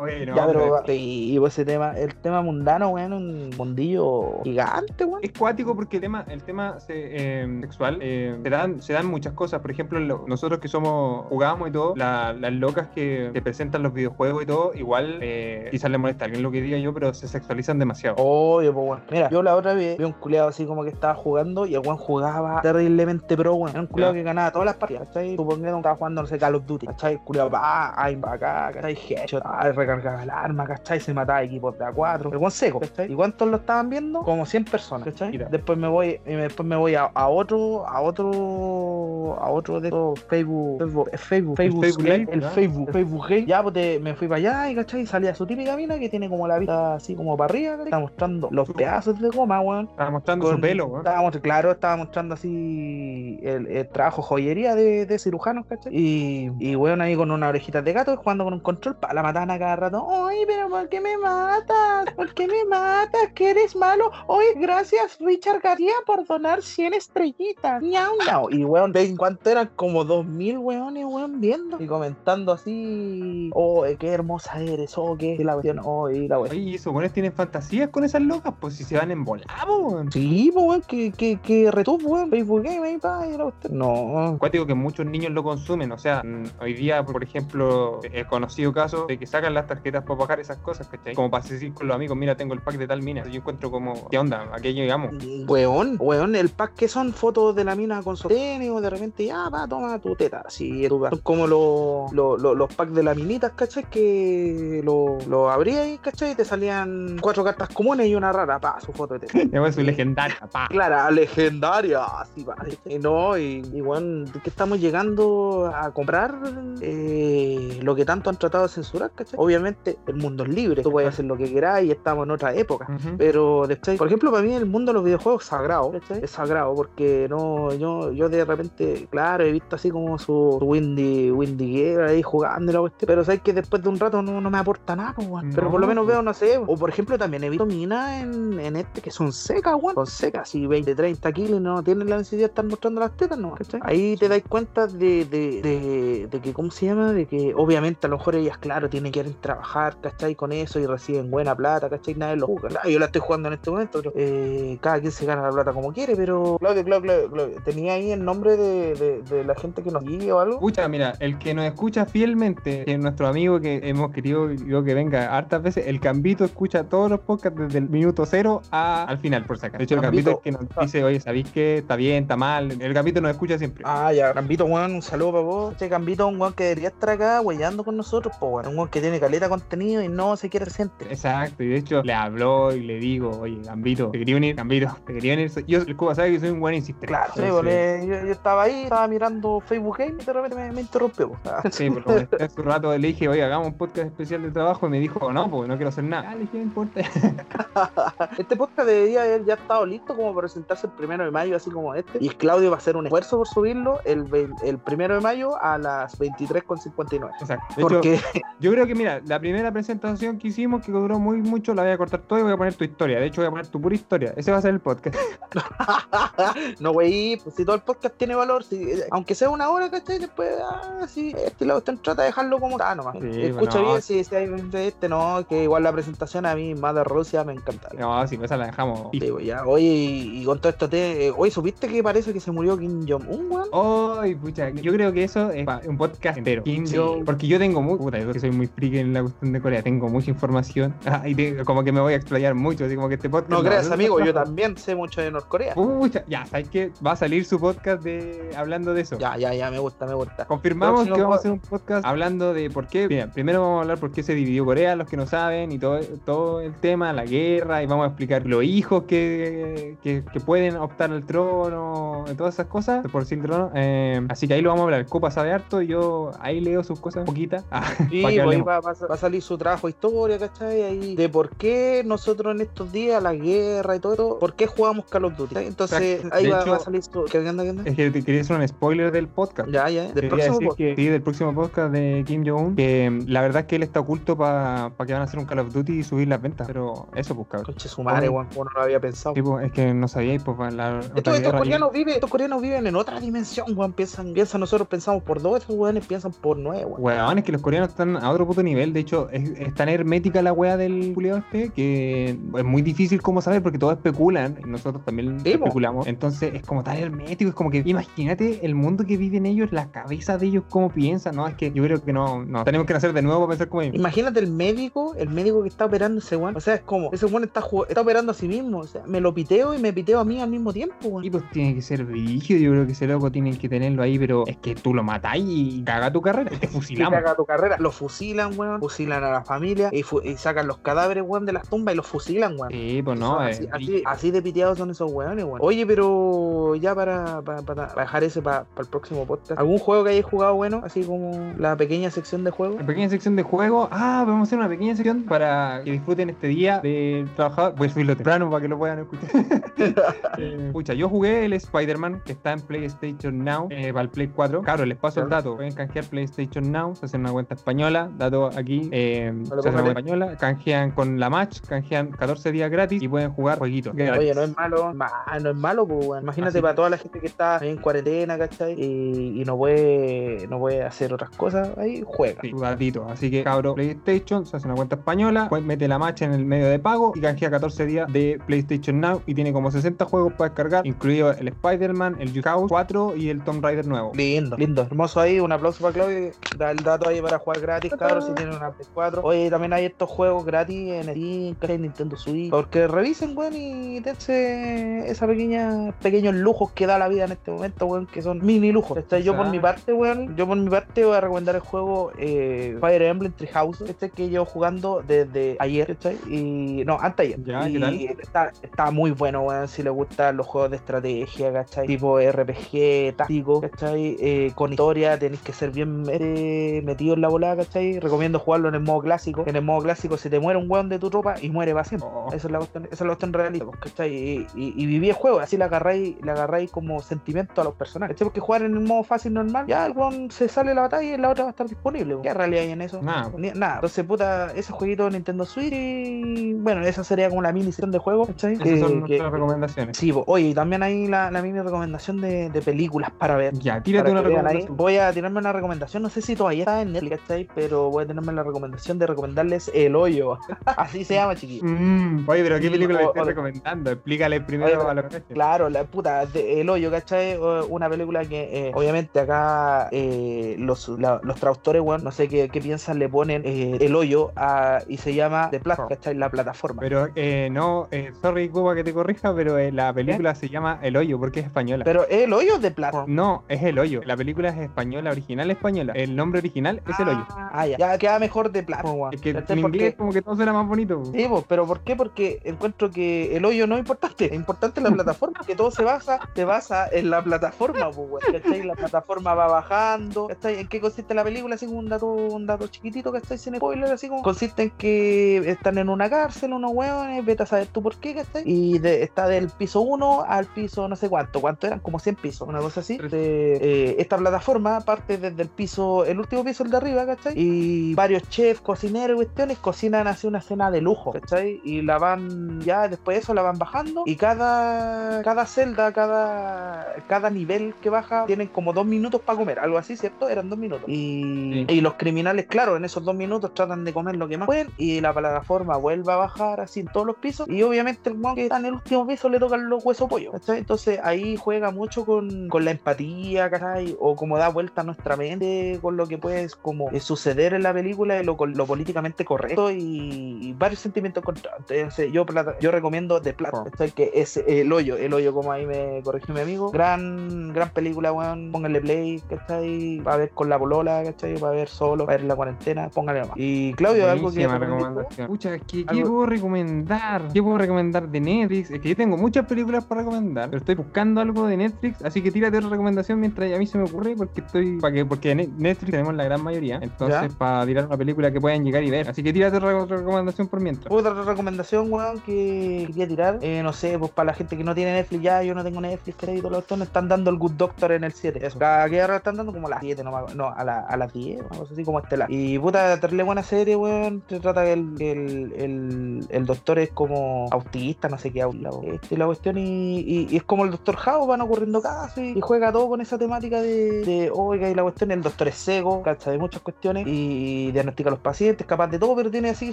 Oye, no, ya, pero, hombre. y, y pues ese tema, el tema mundano, weón, un mundillo gigante, weón. Es cuático porque el tema, el tema se- eh, sexual eh, se, dan, se dan muchas cosas. Por ejemplo, lo- nosotros que somos, jugamos y todo, la- las locas que, que presentan los videojuegos y todo, igual eh, quizás le molesta a alguien lo que diga yo, pero se sexualizan demasiado. Oye, pues bueno. Mira, yo la otra vez vi un culeado así como que estaba jugando y el weón jugaba terriblemente pro, weón. Era un culeado que ganaba todas las partidas, ¿cachai? Suponiendo que estaba jugando, no sé, Call of Duty, ¿cachai? El culeado va, ay, va acá, ¿cachai? Headshot, ay, recargaba el arma, ¿cachai? Se mataba equipos de A4. El weón seco, ¿cachai? ¿Y cuántos lo estaban viendo? Como 100 personas, ¿cachai? Mira. Después me voy, y después me voy a, a otro, a otro, a otro de estos Facebook, Facebook, eh, Facebook, Facebook, Facebook Game, Live, el. Facebook, Facebook Game. Ya, pues te- me fui para allá y, ¿cachai? Y salía su típica mina que tiene como la vista así como para arriba. Está mostrando los pedazos de goma, weón. Estaba mostrando su Con- pelo, weón. Estaba claro, estaba mostrando así el, el trabajo joyería de, de cirujanos, ¿cachai? Y, y weón ahí con una orejita de gato jugando con un control, pa, la mataban a cada rato. Ay, pero ¿por qué me matas? ¿Por qué me matas? ¿Que eres malo? Oye, gracias Richard García por donar 100 estrellitas. Ñau, ñau. Y weón, ¿en cuánto eran? Como 2000 weones, weón, viendo y comentando así. Oh, eh, qué hermosa eres, oh, qué la cuestión, oh, y la cuestión. Oye, ¿y esos weones tienen fantasías con esas locas? Pues si se van en volado, weón. Sí, pues, weón, que, que, que retub, weón, Facebook Game, ahí pa, y la cuestión. No, Cuático que muchos niños lo consumen, o sea, mm, hoy día, por ejemplo, he conocido casos de que sacan las tarjetas para pagar esas cosas, ¿cachai? Como para decir con los amigos, mira, tengo el pack de tal mina. Yo encuentro como, ¿qué onda? ¿A qué llegamos? Weón, weón, el pack que son fotos de la mina con o de repente ya, va, toma tu teta. Así, tu Son como los, los, los, los packs de las minitas, ¿cachai? Que lo, lo ¿cachai? Y te salían cuatro cartas comunes y una rara, pa, su foto de teta. Es su legendaria, pa. Clara, legendaria, así va. ¿cachai? No, y, y bueno, que estamos llegando a comprar eh, lo que tanto han tratado de censurar, ¿cachai? Obviamente el mundo es libre, tú puedes hacer lo que quieras y estamos en otra época. Ujú. Pero después, por ejemplo, para mí el mundo de los videojuegos es sagrado, ¿cachai? Es sagrado porque no, yo, yo de repente, claro, he visto así como su, su Windy, Windy Gear ahí jugando y la cuestión, pero sabes que después de un rato no, no me aporta nada, pues, weón. Pero por lo No, menos veo, no sé, o por ejemplo también he visto minas en, en este que son secas, weón. Son secas, así 20, 30 kilos y no tienen la necesidad de estar mostrando las tetas, ¿no? ¿cachai? Ahí te das cuenta de, de, de, de que, ¿cómo se llama? De que obviamente a lo mejor ellas, claro, tienen que ir a trabajar, ¿cachai? Con eso y reciben buena plata, ¿cachai? Nadie lo juzga. Claro, yo la estoy jugando en este momento, pero eh, cada quien se gana la plata como quiere, pero Claudio, Claudio, Claudio, Claudio, ¿tenía ahí el nombre de, de, de la gente que nos guía o algo? Escucha, mira, el que nos escucha fielmente, que es nuestro amigo que hemos querido yo que venga hartas veces, el Cambito escucha todos los podcasts desde el minuto cero a, al final, por si acaso. De hecho, el Cambito es que nos dice, oye, ¿sabéis qué? Está bien, está mal. El Cambito nos escucha siempre. Ah, ya, Gambito, weón, un saludo para vos. Este Gambito es un weón que debería estar acá weyando con nosotros, pues weón. Un weón que tiene caleta de contenido y no se quiere presente. Exacto, y de hecho le habló y le digo, oye, Gambito, te quería unir, Gambito, te quería unir. Yo, el Cuba sabe que soy un buen insistente. Claro, sí, Entonces, porque yo, yo estaba ahí, estaba mirando Facebook Game y de repente me, me interrumpió. Ah. Sí, por lo menos hace un rato le dije, oye, hagamos un podcast especial de trabajo y me dijo, no, porque no quiero hacer nada. Importa. [LAUGHS] Este podcast debería haber ya estado listo como para presentarse el primero de mayo, así como este. Y Claudio va a hacer un esfuerzo por subirlo el, el primero de mayo a las 23.59. Exacto. De hecho, Porque, [LAUGHS] yo creo que, mira, la primera presentación que hicimos, que duró muy mucho, la voy a cortar todo y voy a poner tu historia. De hecho, voy a poner tu pura historia. Ese va a ser el podcast. [LAUGHS] no, güey, pues si todo el podcast tiene valor, si, aunque sea una hora, ¿cachai? Después, ah, sí, este lado usted trata de dejarlo como está nomás. Sí, Escucha bueno. bien, si, si hay este, no, que igual la presentación a mí, más de Rusia, me encanta. No, si esa la dejamos. Sí, pues ya, oye, y, y con todo esto, te, eh, oye, ¿supiste que parece que se murió Kim Jong-un, weón? Pucha, yo creo que eso es un podcast entero. Kim Sí. Jong- porque yo tengo muy, puta, yo que soy muy friki en la cuestión de Corea, tengo mucha información. [LAUGHS] Ah, y te- como que me voy a explayar mucho, así como que este podcast. No creas, no amigo, yo también sé mucho de Norcorea. Pucha, ya, ¿sabes qué? Va a salir su podcast de hablando de eso. Ya, ya, ya, me gusta, me gusta. Confirmamos Próximo que vamos a hacer un podcast hablando de por qué. Mira, primero vamos a hablar por qué se dividió Corea, los que no saben, y todo, todo el tema, la guerra, y vamos a explicar los hijos que, que, que pueden optar al trono, todas esas cosas, por el trono. Eh, así que ahí lo vamos a hablar. Copa sabe harto, y yo ahí leo sus cosas poquitas. [LAUGHS] Ah, Sí, pues va, va a- va a salir su trabajo historia, ¿cachai? Ahí, de por qué nosotros en estos días, la guerra y todo eso, por qué jugamos Call of Duty. Entonces, Exacto. ahí De va, hecho- va a salir su. ¿Qué qué? Es que te quería hacer un spoiler del podcast. Ya, ya, del próximo podcast. que, sí, del próximo podcast de Kim Jong-un, que mm, la verdad es que él está oculto para que van a hacer un Call of Duty y subir las ventas, pero eso pues cabrón. Conche su madre, weón, no lo había pensado. Sí, pues, es que no sabíais, pues, la Estos, estos coreanos viven, estos coreanos viven en otra dimensión, weón. Piensan, piensan, nosotros pensamos por dos, estos weones piensan por nueve, weón. Weón, es que los coreanos están a otro puto nivel. De hecho, es, es tan hermética la wea del culiado este que es muy difícil como saber porque todos especulan. y Nosotros también Sí, especulamos. Entonces es como tan hermético. Es como que imagínate el mundo que viven ellos, la cabeza de ellos, cómo piensan. No, es que yo creo que no, no. Tenemos que nacer de nuevo para pensar como ellos. Imagínate el médico, el médico que está operando ese weón. O sea, es como, ese weón está, está operando a sí mismo. O sea, me lo piteo y me piteo a mí al mismo tiempo, weón. Y pues tiene que ser brígido, yo creo que ese loco tienen que tenerlo ahí, pero es que tú lo matáis y caga tu carrera, te [LAUGHS] Y fusilamos. caga tu carrera. Lo fusilan, weón. Fusilan a la familia y, y sacan los cadáveres, weón, de las tumbas y los fusilan, weón. Sí, pues no, Son eh, así, así, así de piteados son esos weones, weón. Oye, pero ya para, para, para dejar ese para, el próximo podcast. ¿Algún juego que hayáis jugado bueno? Así como la pequeña sección de juegos. Una pequeña sección de juego. Ah, vamos a hacer una pequeña sección para que disfruten este día del trabajador. Voy a subirlo temprano para que lo puedan escuchar. [LAUGHS] Eh, Pucha, yo jugué el Spider-Man que está en PlayStation Now eh, para el Play 4. Claro, les paso el dato. Pueden canjear PlayStation Now, se hacen una cuenta española. Dato aquí. eh, se hacen una cuenta española. Canjean con la match, canjean 14 días gratis y pueden jugar jueguitos. gratis. Oye, no es malo, ma- no es malo, pues. Imagínate Así para toda la gente que está en cuarentena, ¿cachai? Y, y no puede no puede hacer otras cosas, ahí juega. Sí, datito. Así que, cabro, PlayStation, se hace una cuenta española, pues mete la match en el medio de pago y canjea 14 días de PlayStation Now y tiene como 60 juegos para descargar, incluido el Spider-Man, el House 4 y el Tomb Raider nuevo. Lindo, lindo, hermoso ahí, un aplauso para Claudio, da el dato ahí para jugar gratis, cabros, si tienen una Play 4. Oye, también hay estos juegos gratis en Steam, ¿cachai? Nintendo Switch, porque revisen, weón, y dense esa pequeña, pequeños lujos que da la vida en este momento, weón, que son mini lujos. ¿cachai? Yo por mi parte, weón, yo por mi parte voy a recomendar el juego eh, Fire Emblem Three Houses, este que llevo jugando desde ayer, ¿cachai? Y, no, antes ayer. Ya, y. Está, está muy bueno, weón, si le gustan los juegos de estrategia, ¿cachai? Tipo RPG, táctico, ¿cachai? Eh, con historia, tenéis que ser bien eh, metido en la volada, ¿cachai? Recomiendo jugarlo en el modo clásico. En el modo clásico se te muere un weón de tu tropa y muere para siempre. Oh. Esa es la cuestión, esa es la cuestión realista, pues, ¿cachai? Y, y, y viví el juego, así le agarráis, le agarráis como sentimiento a los personajes. ¿Cachai? Porque jugar en el modo fácil normal, ya el weón se sale de la batalla y la otra va a estar disponible. weón. ¿Qué realidad hay en eso? Nada. Ni- nada. Entonces, puta, ese jueguito de Nintendo Switch y bueno, esa sería como la mini sesión de juego, ¿cachai? Esas son que- nuestras recomendaciones. Sí, oye, y también hay la, la mini recomendación de, de películas para ver. Ya, tírate una recomendación. Voy a tirarme una recomendación, no sé si todavía está en Netflix, ¿cachai? Pero voy a tenerme la recomendación de recomendarles El Hoyo. [LAUGHS] Así se llama, chiquillos. Mm, oye, pero ¿qué película o- le estás o- recomendando? Explícale primero Oye, a los Claro, la puta, de El Hoyo, ¿cachai? Una película que eh, obviamente acá eh, los, la- los traductores, weón, no sé qué, qué piensan, le ponen eh, El Hoyo a- y se llama The Platform, ¿cachai? La plataforma. Pero eh, no, eh, sorry Cuba que te corrija, pero eh, la película se llama El Hoyo porque es española. Pero El Hoyo de Platform. No, es El Hoyo. La película es española, original española. El nombre original es El Hoyo. Ah, ya. Ya queda mejor de Platform, weón. Es que en Porque- inglés como que todo suena más bonito. Sí, pero ¿por qué? Porque encuentro que el hoyo no es importante, es importante la plataforma, que todo se basa, se basa en la plataforma, pues, weón, ¿cachai? La plataforma va bajando, ¿cachai? ¿En qué consiste la película? Así un dato, un dato chiquitito, ¿cachai? Sin spoiler, así como consiste en que están en una cárcel, unos hueones, vete a saber tú por qué, ¿cachai? Y de- está del piso 1 al piso no sé cuánto, ¿cuánto eran? Como 100 pisos, una cosa así. De, eh, esta plataforma parte desde el piso, el último piso, el de arriba, ¿cachai? Y varios chefs, cocineros cuestiones cocinan así una cena de lujo, ¿cachai? Y la van, ya después de eso la van bajando y cada, cada celda, cada, cada nivel que baja tienen como dos minutos para comer, algo así, ¿cierto? Eran dos minutos. Y, Sí. y los criminales, claro, en esos dos minutos tratan de comer lo que más pueden y la plataforma vuelve a bajar así en todos los pisos y obviamente el que está en el último piso le tocan los huesos pollo, ¿cachai? Entonces ahí juega mucho con, con la empatía, ¿cachai? O como da vuelta a nuestra mente con lo que puede como eh, suceder en la película y lo, con lo políticamente correcto y, y varios sentimientos encontrados. Entonces yo, plata- yo recomiendo The. ¿cachai? Que es El Hoyo, El Hoyo como ahí me corrigió mi amigo. Gran, gran película, weón. Pónganle play, ¿cachai? Para ver con la polola, ¿cachai? Para ver solo, para ver la cuarentena, póngale nomás. Y Claudio, algo que... Recomendación. Pucha, ¿qué, qué puedo recomendar? ¿Qué puedo recomendar de Netflix? Es que yo tengo muchas películas para recomendar, pero estoy buscando algo de Netflix, así que tírate otra recomendación mientras a mí se me ocurre, porque estoy. Para que, porque en Netflix tenemos la gran mayoría, entonces para tirar una película que puedan llegar y ver. Así que tírate otra, otra recomendación por mientras. Otra recomendación, weón, que quería tirar, eh, no sé, pues para la gente que no tiene Netflix ya, yo no tengo Netflix, crédito, los otros están dando el Good Doctor en el 7, eso. Cada que ahora están dando como a las 7, no, no a, la- a las 10, una cosa así como estelar. Y puta, terrible buena serie, weón, se trata que el, el, el, el doctor es como autista, no sé qué aula, este, la cuestión, y, y- y es como el doctor House, van ocurriendo casos y, y juega todo con esa temática de, de, oiga, y la cuestión, el doctor es ciego, cacha de muchas cuestiones, y diagnostica a los pacientes, capaz de todo, pero tiene así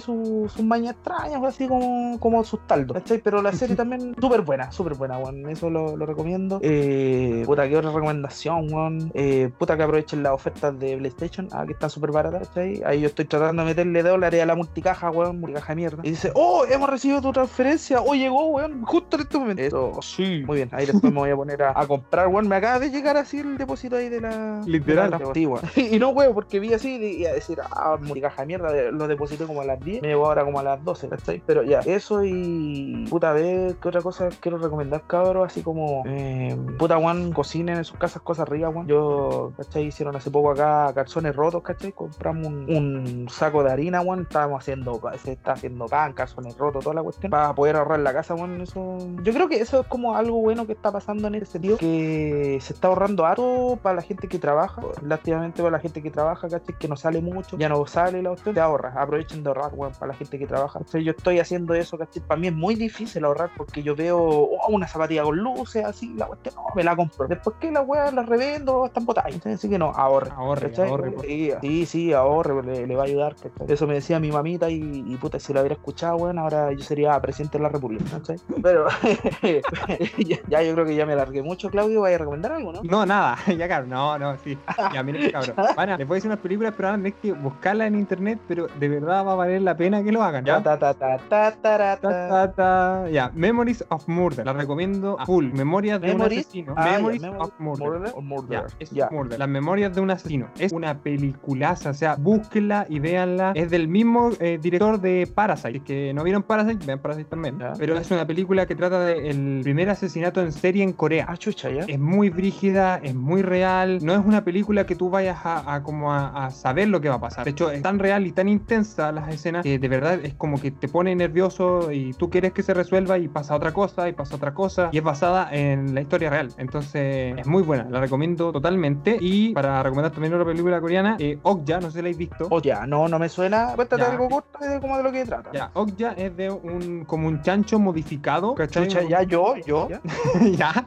su- sus mañas extrañas, así como, como sus taldos, ¿cachai? Pero la serie [LAUGHS] también súper buena, súper buena, weón, eso lo, lo recomiendo. Eh, puta, qué otra recomendación, weón. Eh, puta, que aprovechen las ofertas de PlayStation, ah, que están súper baratas, ¿cachai? Ahí yo estoy tratando de meterle dólares a la multicaja, weón, multicaja de mierda. Y dice, oh, hemos recibido tu transferencia, oh, llegó, weón, justo en este momento. Eso, sí. Muy bien, ahí después me voy a poner a, a comprar, weón, me acaba de llegar así el depósito ahí de la... Literal. de la- weón. [LAUGHS] y no, weón, porque vi así y iba a decir, ah, multicaja de mierda, lo deposité como a las 10, me llegó ahora como a las 12, ¿cachai? Pero ya, eso y... Puta, a ver, ¿qué otra cosa quiero recomendar, cabros? Así como, eh, puta, weón, cocinen en sus casas cosas ricas, weón. Yo, ¿cachai? Hicieron hace poco acá calzones rotos, ¿cachai? Compramos un, un saco de harina, weón. Estábamos haciendo, se está haciendo pan, calzones rotos, toda la cuestión. Para poder ahorrar la casa, weón. Eso, yo creo que eso es como algo bueno que está pasando en ese sentido. Que se está ahorrando harto para la gente que trabaja. Lástimamente para la gente que trabaja, ¿cachai? Que no sale mucho, ya no sale la cuestión. Te ahorra, aprovechen de ahorrar, weón, para la gente que trabaja. Sea, yo estoy haciendo eso, ¿cachai? Para mí es muy difícil ahorrar porque yo veo oh, una zapatilla con luces, así, la cuestión, no, me la compro. Después que la weá la revendo, están botadas. Así que no, ahorre. Ahorre, ahorre, Sí, sí, sí, ahorre, le, le va a ayudar. ¿cachai? Eso me decía mi mamita y, y puta, si lo hubiera escuchado, weón, ahora yo sería presidente de la República. Pero [LAUGHS] ya, ya yo creo que ya me largué mucho, Claudio, ¿vaya a recomendar algo, no? No, nada, [LAUGHS] ya cabrón, no, no, sí. [LAUGHS] Ya, miren, cabrón. Van a, les voy a decir unas películas, pero van a que buscarlas en internet, pero de verdad va a valer la pena que lo hagan, ¿ya? Ta, ta, ta, ta, Memories of Murder. La recomiendo a full. Memorias de un asesino. Ah, Memories of Murder. Murder Murder. Ya, es. Murder. Las memorias de un asesino. Es una peliculaza, o sea, búsquenla y véanla. Es del mismo eh, director de Parasite. Que no vieron Parasite, vean Parasite también. Ya. Pero es una película que trata del primer asesinato en serie en Corea. Ah, chucha, ya. Es muy brígida, es muy real. No es una película que tú vayas a, a como a, a saber lo que va a pasar. De hecho, es tan real y tan intensa las escenas que de verdad es como que te pone nervioso y tú quieres que se resuelva y pasa otra cosa y pasa otra cosa. Y es basada en la historia real. Entonces, es muy buena. La recomiendo totalmente. Y para recomendar también otra película coreana, eh, Okja, no sé si la habéis visto. Ya, no, no me suena. Cuéntate Ya. algo corto de cómo de lo que trata. Ya, Okja es de un como un chancho modificado, ya, yo, yo. ¿Ya? [LAUGHS] ya.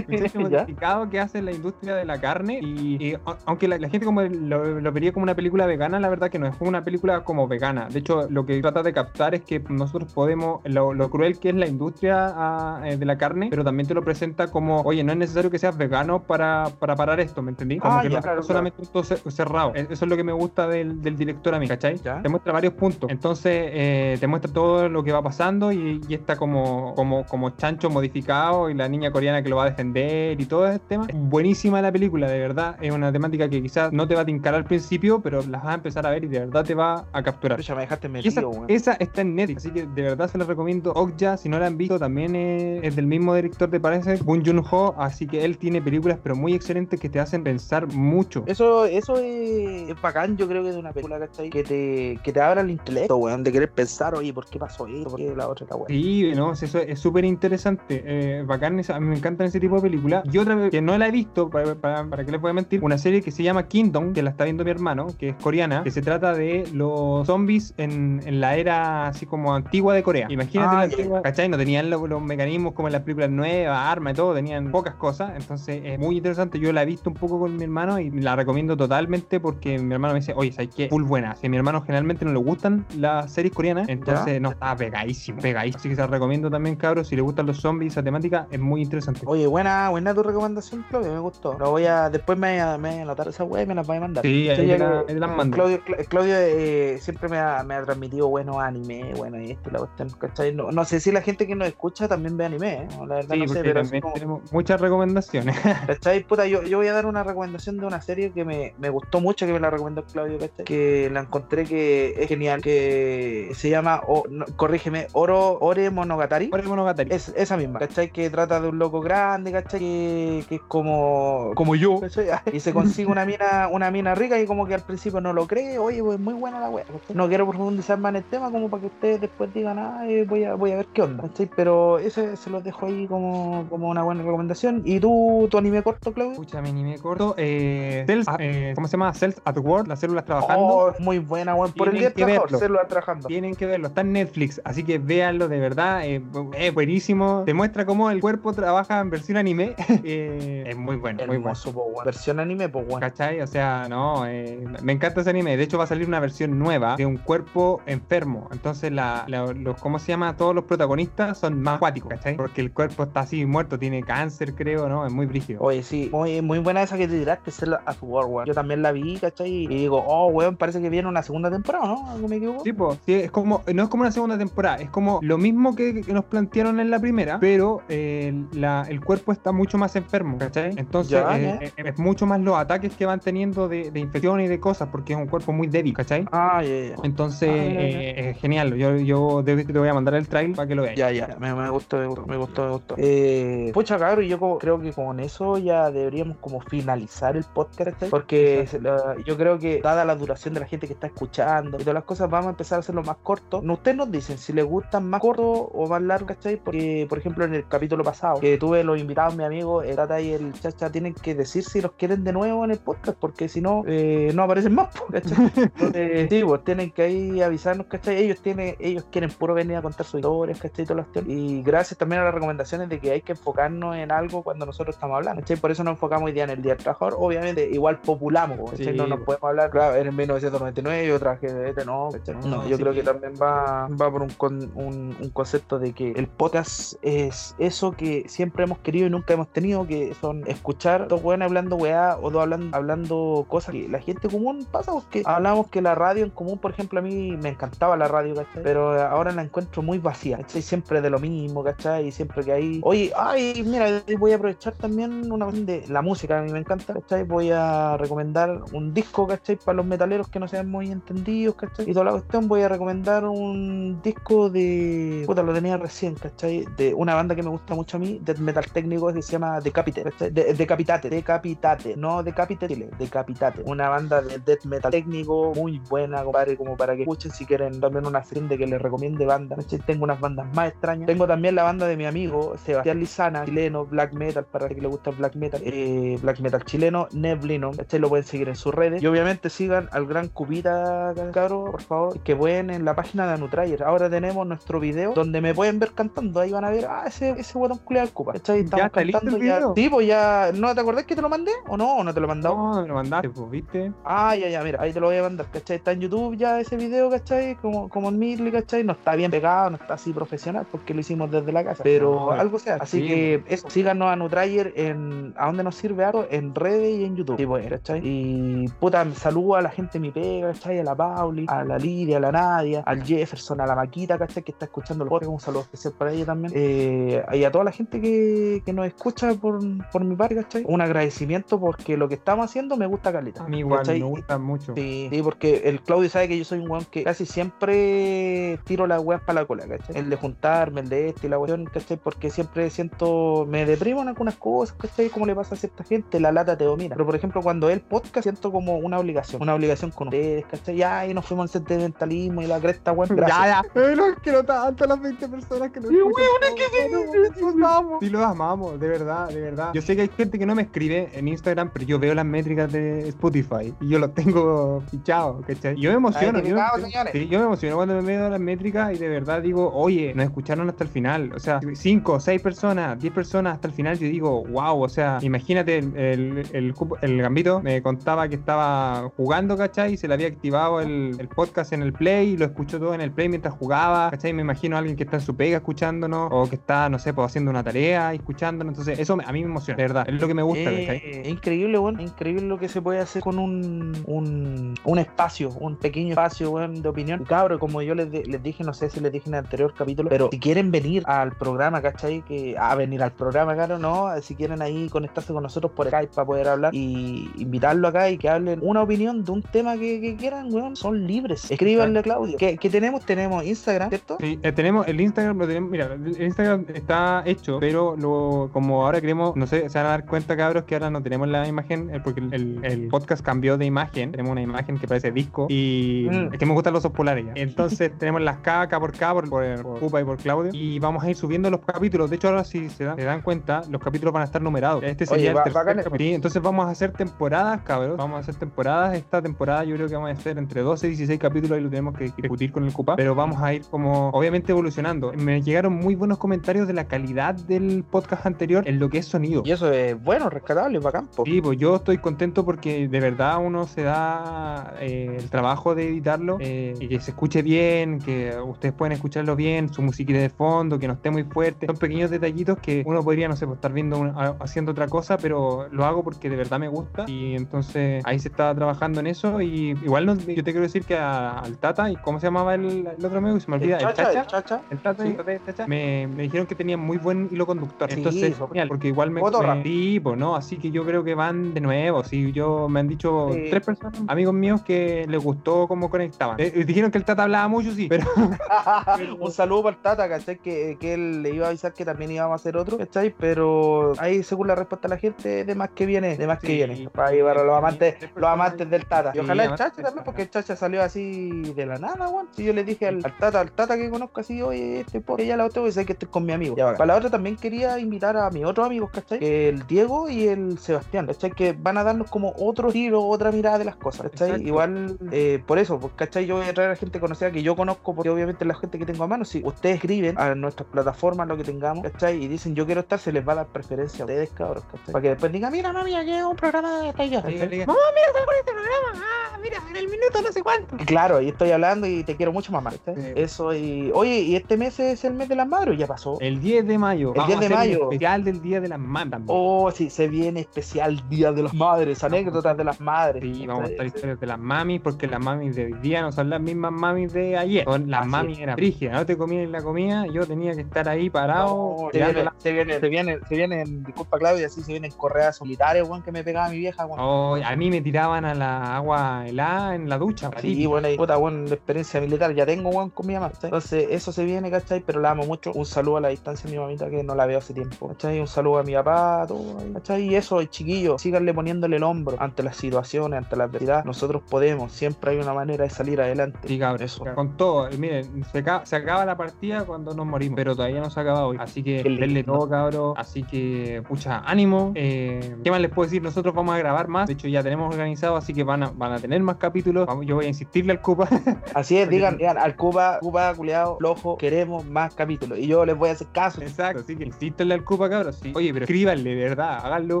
Un chancho [LAUGHS] Ya. modificado que hace la industria de la carne y, aunque la, la gente como lo, lo vería como una película vegana, la verdad que no es como una película como vegana. De hecho, lo que trata de captar es que nosotros podemos, lo, lo cruel que es la industria ah, eh, de la carne, pero también te lo presenta como, oye, no es necesario que seas vegano para, para parar esto, ¿me entendí? Como Ah, que ya, claro, solamente un todo ce- cerrado. E- Eso es lo que me gusta del, del director a mí, ¿cachai? Ya. Te muestra varios puntos. Entonces, eh, te muestra todo lo que va pasando y, y está como, como, como chancho modificado y la niña coreana que lo va a defender y todo ese tema. Buenísima la película, de verdad. Es una temática que quizás no te va a tincar al principio, pero las vas a empezar a ver y de verdad te va a capturar. Chucha, me dejaste esa, metido, weón. esa está en Netflix, así que de verdad se la recomiendo. Okja, si no la han visto, también es, es del mismo director de parece, Bong Joon-ho, así que él tiene películas pero muy excelentes que te hacen pensar mucho. Eso, eso es, es bacán, yo creo que de una película. Que te, que te abra el intelecto, weón, de querer pensar, oye, ¿por qué pasó esto? ¿Por qué la otra está weón? Sí, no, eso es súper interesante. Eh, bacán, esa- me encantan ese tipo de películas. Y otra vez que no la he visto, para, para, para que les voy a mentir, una serie que se llama Kingdom, que la está viendo mi hermano, que es coreana, que se trata de los zombies en, en la era así como antigua de Corea. Imagínate Ah, la antigua, ¿cachai? No tenían lo- los, mecanismos como en las películas nuevas, armas y todo, tenían pocas cosas. Entonces es muy interesante. Yo la he visto un poco con mi hermano y la recomiendo totalmente porque mi hermano me dice, oye, ¿sabes qué? Full buena. Si mi hermano generalmente no le gustan las series coreanas, entonces no, está pegadísimo, pegadísimo. Así que se la recomiendo también, cabros. Si le gustan los zombies, esa temática es muy interesante. Oye, buena, buena tu recomendación, Claudio, me gustó. Lo voy a, después me, voy a- anotar esa web y me las voy a mandar. Sí, ahí te la- te las mando. Claudio, Cla- Claudio eh, siempre me ha, me ha transmitido buenos anime, bueno, y esto, la cuestión, ¿cachai? No, no sé si la gente que nos escucha también ve anime, ¿eh? La verdad Sí, no sé, porque pero así también como- tenemos muchas recomendaciones. [LAUGHS] ¿Cachai? Puta, yo, yo voy a dar una recomendación de una serie que me, me gustó mucho, que me la recomendó Claudio, ¿cachai? Que la encontré que es genial, que se llama, o- no, corrígeme, Oro, Ore Monogatari. Ore Monogatari. Es, esa misma, ¿cachai? Que trata de un loco grande, ¿cachai? Que, que es como, como yo, ¿cachai? [LAUGHS] Y se consigue una mina, una mina rica y como que al principio no lo cree, oye, pues muy buena la wea, ¿cachai? No quiero profundizar más en el tema como para que ustedes después digan, ah, eh, voy, a, voy a ver qué onda, ¿cachai? Pero ese se los dejo ahí como, como una buena recomendación. ¿Y tú, tu anime corto, Claudio? Escucha, mi anime corto. Eh, Cells, eh, ¿Cómo se llama? Cells at Work, las células trabajando. Oh, es muy buena, weón. Por el Tienen día que verlo. trabajando. Tienen que verlo, está en Netflix, así que véanlo de verdad, eh, es buenísimo. Te muestra cómo el cuerpo trabaja en versión anime. [LAUGHS] eh, es muy bueno, muy bueno. Hermoso, po, weón. Versión anime, pues, weón. ¿Cachai? O sea, no, eh, me encanta ese anime. De hecho, va a salir una versión nueva de un cuerpo enfermo. Entonces, la, la- los, ¿cómo se llama? Todos los protagonistas son más acuáticos, ¿cachai? Porque el cuerpo está así muerto, tiene cáncer, creo, ¿no? Es muy brígido. Oye, sí, muy, muy buena esa que te tiraste, Cell at War, weón. Yo también la vi, ¿cachai? Y digo, oh, weón, parece que viene una segunda temporada, ¿no? ¿Algo me equivoco? Sí, es como, no es como una segunda temporada, es como lo mismo que, que nos plantearon en la primera, pero eh, la- el cuerpo está mucho más enfermo, ¿cachai? Entonces Ya, eh, ya. eh, es mucho más los ataques que van teniendo de, de infección y de cosas, porque es un cuerpo muy débil, ¿cachai? Ah, ya, ya. Entonces, Ah, ya, ya. eh, es genial. Yo, yo te voy a mandar el trailer para que lo veas. Ya, ya, me, me gustó, me gustó, me gustó, me gustó. Eh, pucha, cabrón, yo como- creo que con eso ya deberíamos como finalizar el podcast, ¿cachai? Porque la- yo creo que dada la duración de la gente que está escuchando y todas las cosas, vamos a empezar a hacerlo más corto. No, Ustedes nos dicen si les gustan más corto o más largo, ¿cachai? Porque, por ejemplo, en el capítulo pasado, que tuve los invitados, mi amigo, el Tata y el Chacha, tienen que decir si los quieren de nuevo en el podcast, porque si no, eh, no aparecen más, ¿cachai? [LAUGHS] Entonces, sí, pues tienen que ahí avisarnos, ¿cachai? Ellos tienen, ellos quieren puro venir a contar sus historias, ¿cachai? Todas las y gracias también a las recomendaciones de que hay que enfocarnos en algo cuando nosotros estamos hablando, ¿cachai? Por eso nos enfocamos hoy día en el Día del Trabajador. Obviamente, igual populamos, ¿cachai? Sí, no nos podemos hablar, claro, en 1999 yo traje este, no. No, No, yo sí. creo que también va, va por un, con- un, un concepto de que el podcast es eso que siempre hemos querido y nunca hemos tenido, que son escuchar dos weones hablando weá o dos hablando, hablando cosas que la gente común pasa, porque hablamos que la radio en común, por ejemplo, a mí me encantaba la radio, ¿cachai? Pero ahora la encuentro muy vacía, ¿cachai? Siempre de lo mismo, ¿cachai? Y siempre que hay... Oye, ay, mira, voy a aprovechar también una de la música, a mí me encanta, ¿cachai? Voy a recomendar un disco, ¿cachai? Para los metaleros que no sean muy entendidos, ¿cachai? Y toda la cuestión, voy a recomendar un disco de... Puta, lo tenía recién, ¿cachai? De una banda que me gusta mucho a mí, death metal técnico que se llama Decapite, de, Decapitate, Decapitate, no Decapite Chile, Decapitate, una banda de death metal técnico muy buena, compadre, como para que escuchen si quieren también una serie de que les recomiende bandas. Tengo unas bandas más extrañas. Tengo también la banda de mi amigo Sebastián Lizana, chileno, black metal, para que le gusta el black metal, eh, black metal chileno, Neblino, este lo pueden seguir en sus redes. Y obviamente sigan al gran Cubita, cabro, por favor, que pueden en la página de Anutrayer. Ahora tenemos nuestro video donde me pueden ver cantando. Ahí van a ver, ah, ese, ese botón culiado al Cuba. Estamos ¿Ya está cantando listo el ya. Sí, pues ya. ¿No te acordás que te lo mandé? ¿O no? ¿O no te lo mandado? No, me lo mandaste, pues, ¿viste? Ah, ya, ya, mira, ahí te lo voy a mandar, ¿cachai? Está en YouTube ya ese video, ¿cachai? Como, como en Midley, ¿cachai? No está bien pegado, no está así profesional porque lo hicimos desde la casa, pero No, algo sea. Así sí, que eso, síganos a Nutrayer en a dónde nos sirve algo, en redes y en YouTube. Sí, pues, ¿cachai? Y puta, saludo a la gente de mi pega, ¿cachai? A la Pauli, a la Lidia, a la Nadia, al Jefferson, a la Maquita, ¿cachai? Que está escuchando el podcast, un saludo especial para ella también. Eh, y a toda la gente que, que nos escucha por, por mi parte, ¿cachai? Un agradecimiento porque lo que estamos haciendo me gusta caleta. A mí igual ¿cachai? me gusta mucho. Sí, sí, porque el Claudio sabe que yo soy un weón que casi siempre tiro las weas para la cola, ¿cachai? El de juntarme, el de este y la cuestión, ¿cachai? Porque siempre siento, me deprimo en algunas cosas, ¿cachai? Como le pasa a cierta gente, la lata te domina. Pero por ejemplo, cuando el podcast siento como una obligación, una obligación con ustedes, ¿cachai? Ya, y nos fuimos al sentimentalismo y la cresta, weón. [LAUGHS] Ya, ya. Eh, los quiero tanto a las 20 personas que nos Sí, escuchan. weón, es que sí, sí, los amamos. Sí, los amamos, de verdad, de verdad. Yo sé que hay gente que no me escribe en Instagram, pero yo veo las métricas de Spotify y yo los tengo fichados, ¿cachai? Y Yo me emociono. Yo me, tiene señores. sí, yo me emociono cuando me veo las métricas y de verdad digo, oye, nos escucharon hasta el final. O sea, 5, 6 personas, 10 personas hasta el final. Yo digo, wow, o sea, imagínate, el, el, el gambito me contaba que estaba jugando, ¿cachai? Y se le había activado el, el podcast en el play lo escuchó todo en el play mientras jugaba, ¿cachai? Me imagino a alguien que está en su pega escuchándonos o que está, no sé, pues haciendo una tarea escuchándonos. Entonces, eso a mí me emociona, de verdad. Es lo que me gusta, Eh, es increíble, weón. Increíble lo que se puede hacer con un, un, un espacio, un pequeño espacio, weón, de opinión. Cabro, como yo les, les dije, no sé si les dije en el anterior capítulo, pero si quieren venir al programa, ¿cachai? Que, a venir al programa, claro, no. Si quieren ahí conectarse con nosotros por Skype para poder hablar y invitarlo acá y que hablen una opinión de un tema que, que quieran, weón, son libres. Escríbanle a Claudio. ¿Qué, qué tenemos? Tenemos Instagram, ¿cierto? Sí, eh, tenemos el Instagram, lo tenemos, mira, el Instagram está hecho, pero lo, como ahora queremos, no sé, se van a dar cuenta, cabros, que ahora no tenemos la imagen, eh, porque el, el- el podcast cambió de imagen, tenemos una imagen que parece disco, y Mm. es que me gustan los osos polares ya. Entonces [LAUGHS] tenemos las K, K por K, por, por, por Cupa y por Claudio, y vamos a ir subiendo los capítulos, de hecho ahora si se dan, se dan cuenta, los capítulos van a estar numerados. Este sería el tercer capítulo. Sí, entonces vamos a hacer temporadas, cabros, vamos a hacer temporadas, esta temporada yo creo que vamos a hacer entre 12 y 16 capítulos, ahí lo tenemos que discutir con el Cupa, pero vamos a ir como, obviamente evolucionando. Me llegaron muy buenos comentarios de la calidad del podcast anterior en lo que es sonido. Y eso es bueno, rescatable, bacán. po. Sí, pues yo estoy contento porque de verdad uno se da eh, el trabajo de editarlo eh, y que se escuche bien, que ustedes pueden escucharlo bien, su musiquita de fondo, que no esté muy fuerte. Son pequeños detallitos que uno podría, no sé, pues, estar viendo una- haciendo otra cosa, pero lo hago porque de verdad me gusta y entonces ahí se estaba trabajando en eso y igual no- yo te quiero decir que a- al Tata, ¿y cómo se llamaba el, el otro amigo? Se me olvida, el Chacha, Chacha. el chacha. El Tata Sí. y el Chacha me, me dijeron que tenía muy buen hilo conductor. Sí, Entonces, genial, porque igual me, me- pues, ¿no? Así que yo creo que van de nuevo. Sí, yo me han dicho Sí. tres personas, amigos míos, que les gustó cómo conectaban. Eh, eh, dijeron que el Tata hablaba mucho, sí, pero [LAUGHS] un saludo para el Tata, ¿cachai? Que, que él le iba a avisar que también íbamos a hacer otro, ¿cachai? Pero ahí, según la respuesta de la gente, de más que viene, de más que viene. Para llevar a los amantes, los amantes del Tata. Y ojalá el Chacha también, porque el Chacha salió así de la nada, weón. Si yo le dije al, al Tata, al Tata que conozco así, oye, este por ya la otra, y sé que estoy con mi amigo. Ya, bacán. para la otra también quería invitar a mis otros amigos, ¿cachai? El Diego y el Sebastián, ¿cachai? Que van a darnos como otro giro, otra mirada de las cosas, ¿cachai? Exacto. Igual, eh, por eso, pues, ¿cachai? Yo voy a traer a gente conocida que yo conozco, porque obviamente es la gente que tengo a mano, si ustedes escriben a nuestras plataformas lo que tengamos, ¿cachai? Y dicen yo quiero estar, se les va a dar preferencia a ustedes, cabros, ¿cachai? Para que después digan, mira, mami, aquí un programa de digan, Mamá, mira, está con este programa. Ah, mira, en el minuto no sé cuánto. Claro, ahí estoy hablando y te quiero mucho, mamá. Sí. Eso y. Oye, ¿y este mes es el mes de las madres? ¿Ya pasó? el 10 de mayo. El vamos 10 de a hacer un mayo. especial del Día de las también. Oh, sí, se viene especial Día de las Madres, anécdotas de las madres. Sí, vamos a estar ¿cachai? historias de las mamis, porque las mamis de hoy día no son las mismas mamis de ayer. Son las Así mamis es. eran no te comías la comida, yo tenía que estar ahí parado. No, se, viene, la- se, viene, se, viene, se vienen, disculpa Claudia, sí, se vienen correas solitarias, weón, que me pegaba mi vieja, weón. Oh, a mí me tiraban a la agua helada en la ducha. Sí, así. bueno, y puta, bueno, la experiencia militar ya tengo, weón, con mi mamá. ¿cachai? Entonces, eso se viene, ¿cachai? Pero la amo mucho. Un saludo a la distancia a mi mamita que no la veo hace tiempo. ¿Cachai? Un saludo a mi papá, todo, ¿cachai? Y eso, chiquillos, síganle poniéndole el hombro ante las situaciones, ante la adversidad. Nosotros podemos, siempre hay una manera de salir adelante. Sí, cabrón, Eso. Con todo, y miren, se acaba, se acaba la partida cuando nos morimos, pero todavía no se ha acabado hoy. Así que denle todo, cabrón. Así que, pucha, ánimo. Eh, ¿Qué más les puedo decir? Nosotros vamos a grabar más. De hecho, ya tenemos organizado, así que van a, van a tener más capítulos. Vamos- Yo voy a insistirle al Cupa. [LAUGHS] Así es, digan, digan, al Cuba, Cuba, culiado, flojo, queremos más capítulos. Y yo les voy a hacer caso. Exacto, así que insístanle al Cupa, cabrón. Sí. Oye, pero escríbanle, de verdad, háganlo.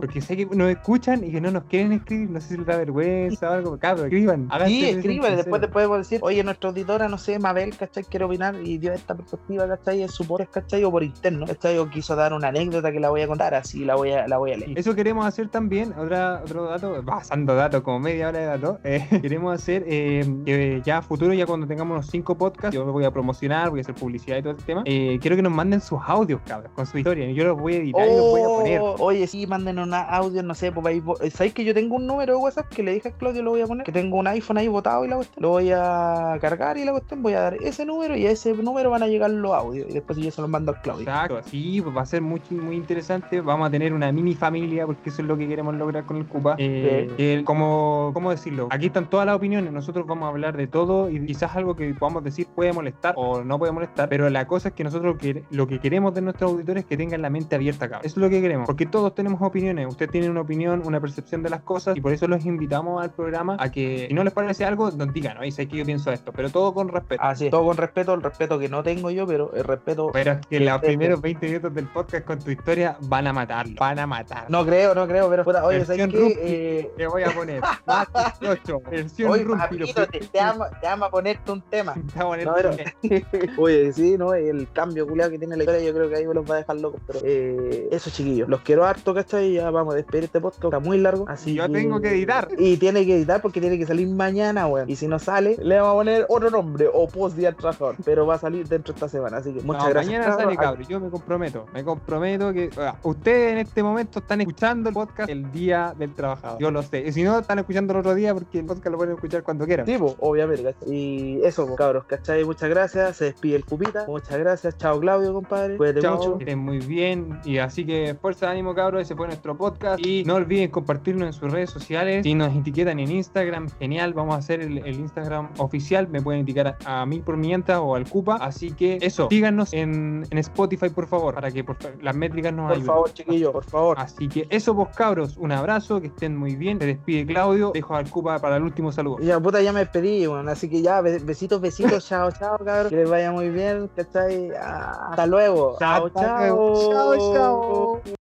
Porque sé que nos escuchan y que no nos quieren escribir. No sé si les da vergüenza o algo. Cabrón, escriban. Sí, escriban, después te podemos decir, oye, nuestra auditora, no sé, Mabel, ¿cachai? Quiere opinar y dio esta perspectiva, ¿cachai? En su podcast, ¿cachai? O por interno, ¿cachai? O quiso dar una anécdota que la voy a contar, así la voy a, la voy a leer. Eso queremos hacer también, otra, otro dato, pasando datos, como media hora de datos, eh, [LAUGHS] queremos hacer eh, que ya a futuro, ya cuando tengamos los cinco podcasts, yo voy a promocionar, voy a hacer publicidad y todo el tema, eh, quiero que nos manden sus audios, cabros, con su historia, yo los voy a editar y los voy a poner. Oh, Oye, sí, manden un audio, no sé, pues ¿sabéis que yo tengo un número de WhatsApp que le dije a Claudio lo voy a poner? Que tengo un iPhone ahí botado y la cuestión. Lo voy a cargar y la cuestión, voy a dar ese número y a ese número van a llegar los audios. Y después yo se los mando al Claudio. Exacto, así pues va a ser muy, muy interesante. Vamos a tener una mini familia, porque eso es lo que queremos lograr con el Cupa. Eh, Sí. que, como, ¿Cómo decirlo? Aquí están todas las opiniones, nosotros vamos a hablar de todo y quizás algo que podamos decir puede molestar o no puede molestar, pero la cosa es que nosotros que- lo que queremos de nuestros auditores es que tengan la mente abierta acá. Eso es lo que queremos, porque todos tenemos opiniones. Usted tiene una opinión, una percepción de las cosas y por eso los invitamos al programa a que si no les parece algo, nos digan, oye, sé que yo pienso esto, pero todo con respeto. Así es, todo con respeto, el respeto que no tengo yo, pero el respeto. Pero es que los primeros 20 minutos del podcast con tu historia van a matarlo. Van a matarlo. No creo, no creo, pero puta, oye, ¿sabes qué? Eh, le voy a poner. [LAUGHS] Más 18, versión Oye, Papito, te, te amo, te amo a ponerte un tema. [LAUGHS] Te voy a poner No, pero- [LAUGHS] Oye, sí, ¿no? El cambio culiado que tiene la historia, yo creo que ahí me los va a dejar locos. Pero eh, eso, chiquillos. Los quiero harto, ¿cachai? Ya vamos a despedir este podcast. Está muy largo. Así Yo tengo que editar. Y tiene que editar porque tiene que salir mañana, weón. Y si no sale, le vamos a poner otro nombre o post día al trabajador. Pero va a salir dentro de esta semana. Así que muchas No, gracias. Mañana sale, cabros. cabrón. Yo me comprometo. Me comprometo que ah, ustedes en este momento están escuchando el podcast el día del trabajador. Yo lo sé. Y si no, están escuchando el otro día porque el podcast lo pueden escuchar cuando quieran. Sí, pues, obviamente, ¿cachai? Y eso, pues, cabros, ¿cachai? Muchas gracias. Se despide el Cupita. Muchas gracias. Chao, Claudio, compadre. Cuídate Chao, mucho. estén muy bien. Y así que fuerza de ánimo, cabros. Ese fue nuestro podcast. Y no olviden compartirlo en sus redes sociales. Si nos etiquetan en Instagram, genial. Vamos a hacer el, el Instagram oficial. Me pueden etiquetar a, a mí por mientras o al Cupa. Así que eso, síganos en, en Spotify, por favor, para que por las métricas nos Por ayuden. favor, chiquillos, por favor. Así que eso, vos cabros, un abrazo, que estén muy bien. Se despide Claudio. Dejo al Cupa para el último saludo. Ya, puta, ya me despedí, weón. Así que ya, be- besitos, besitos. [LAUGHS] chao, chao, cabros. Que les vaya muy bien, ¿cachai? Ah, Hasta luego. Chao, chao. Chao, chao.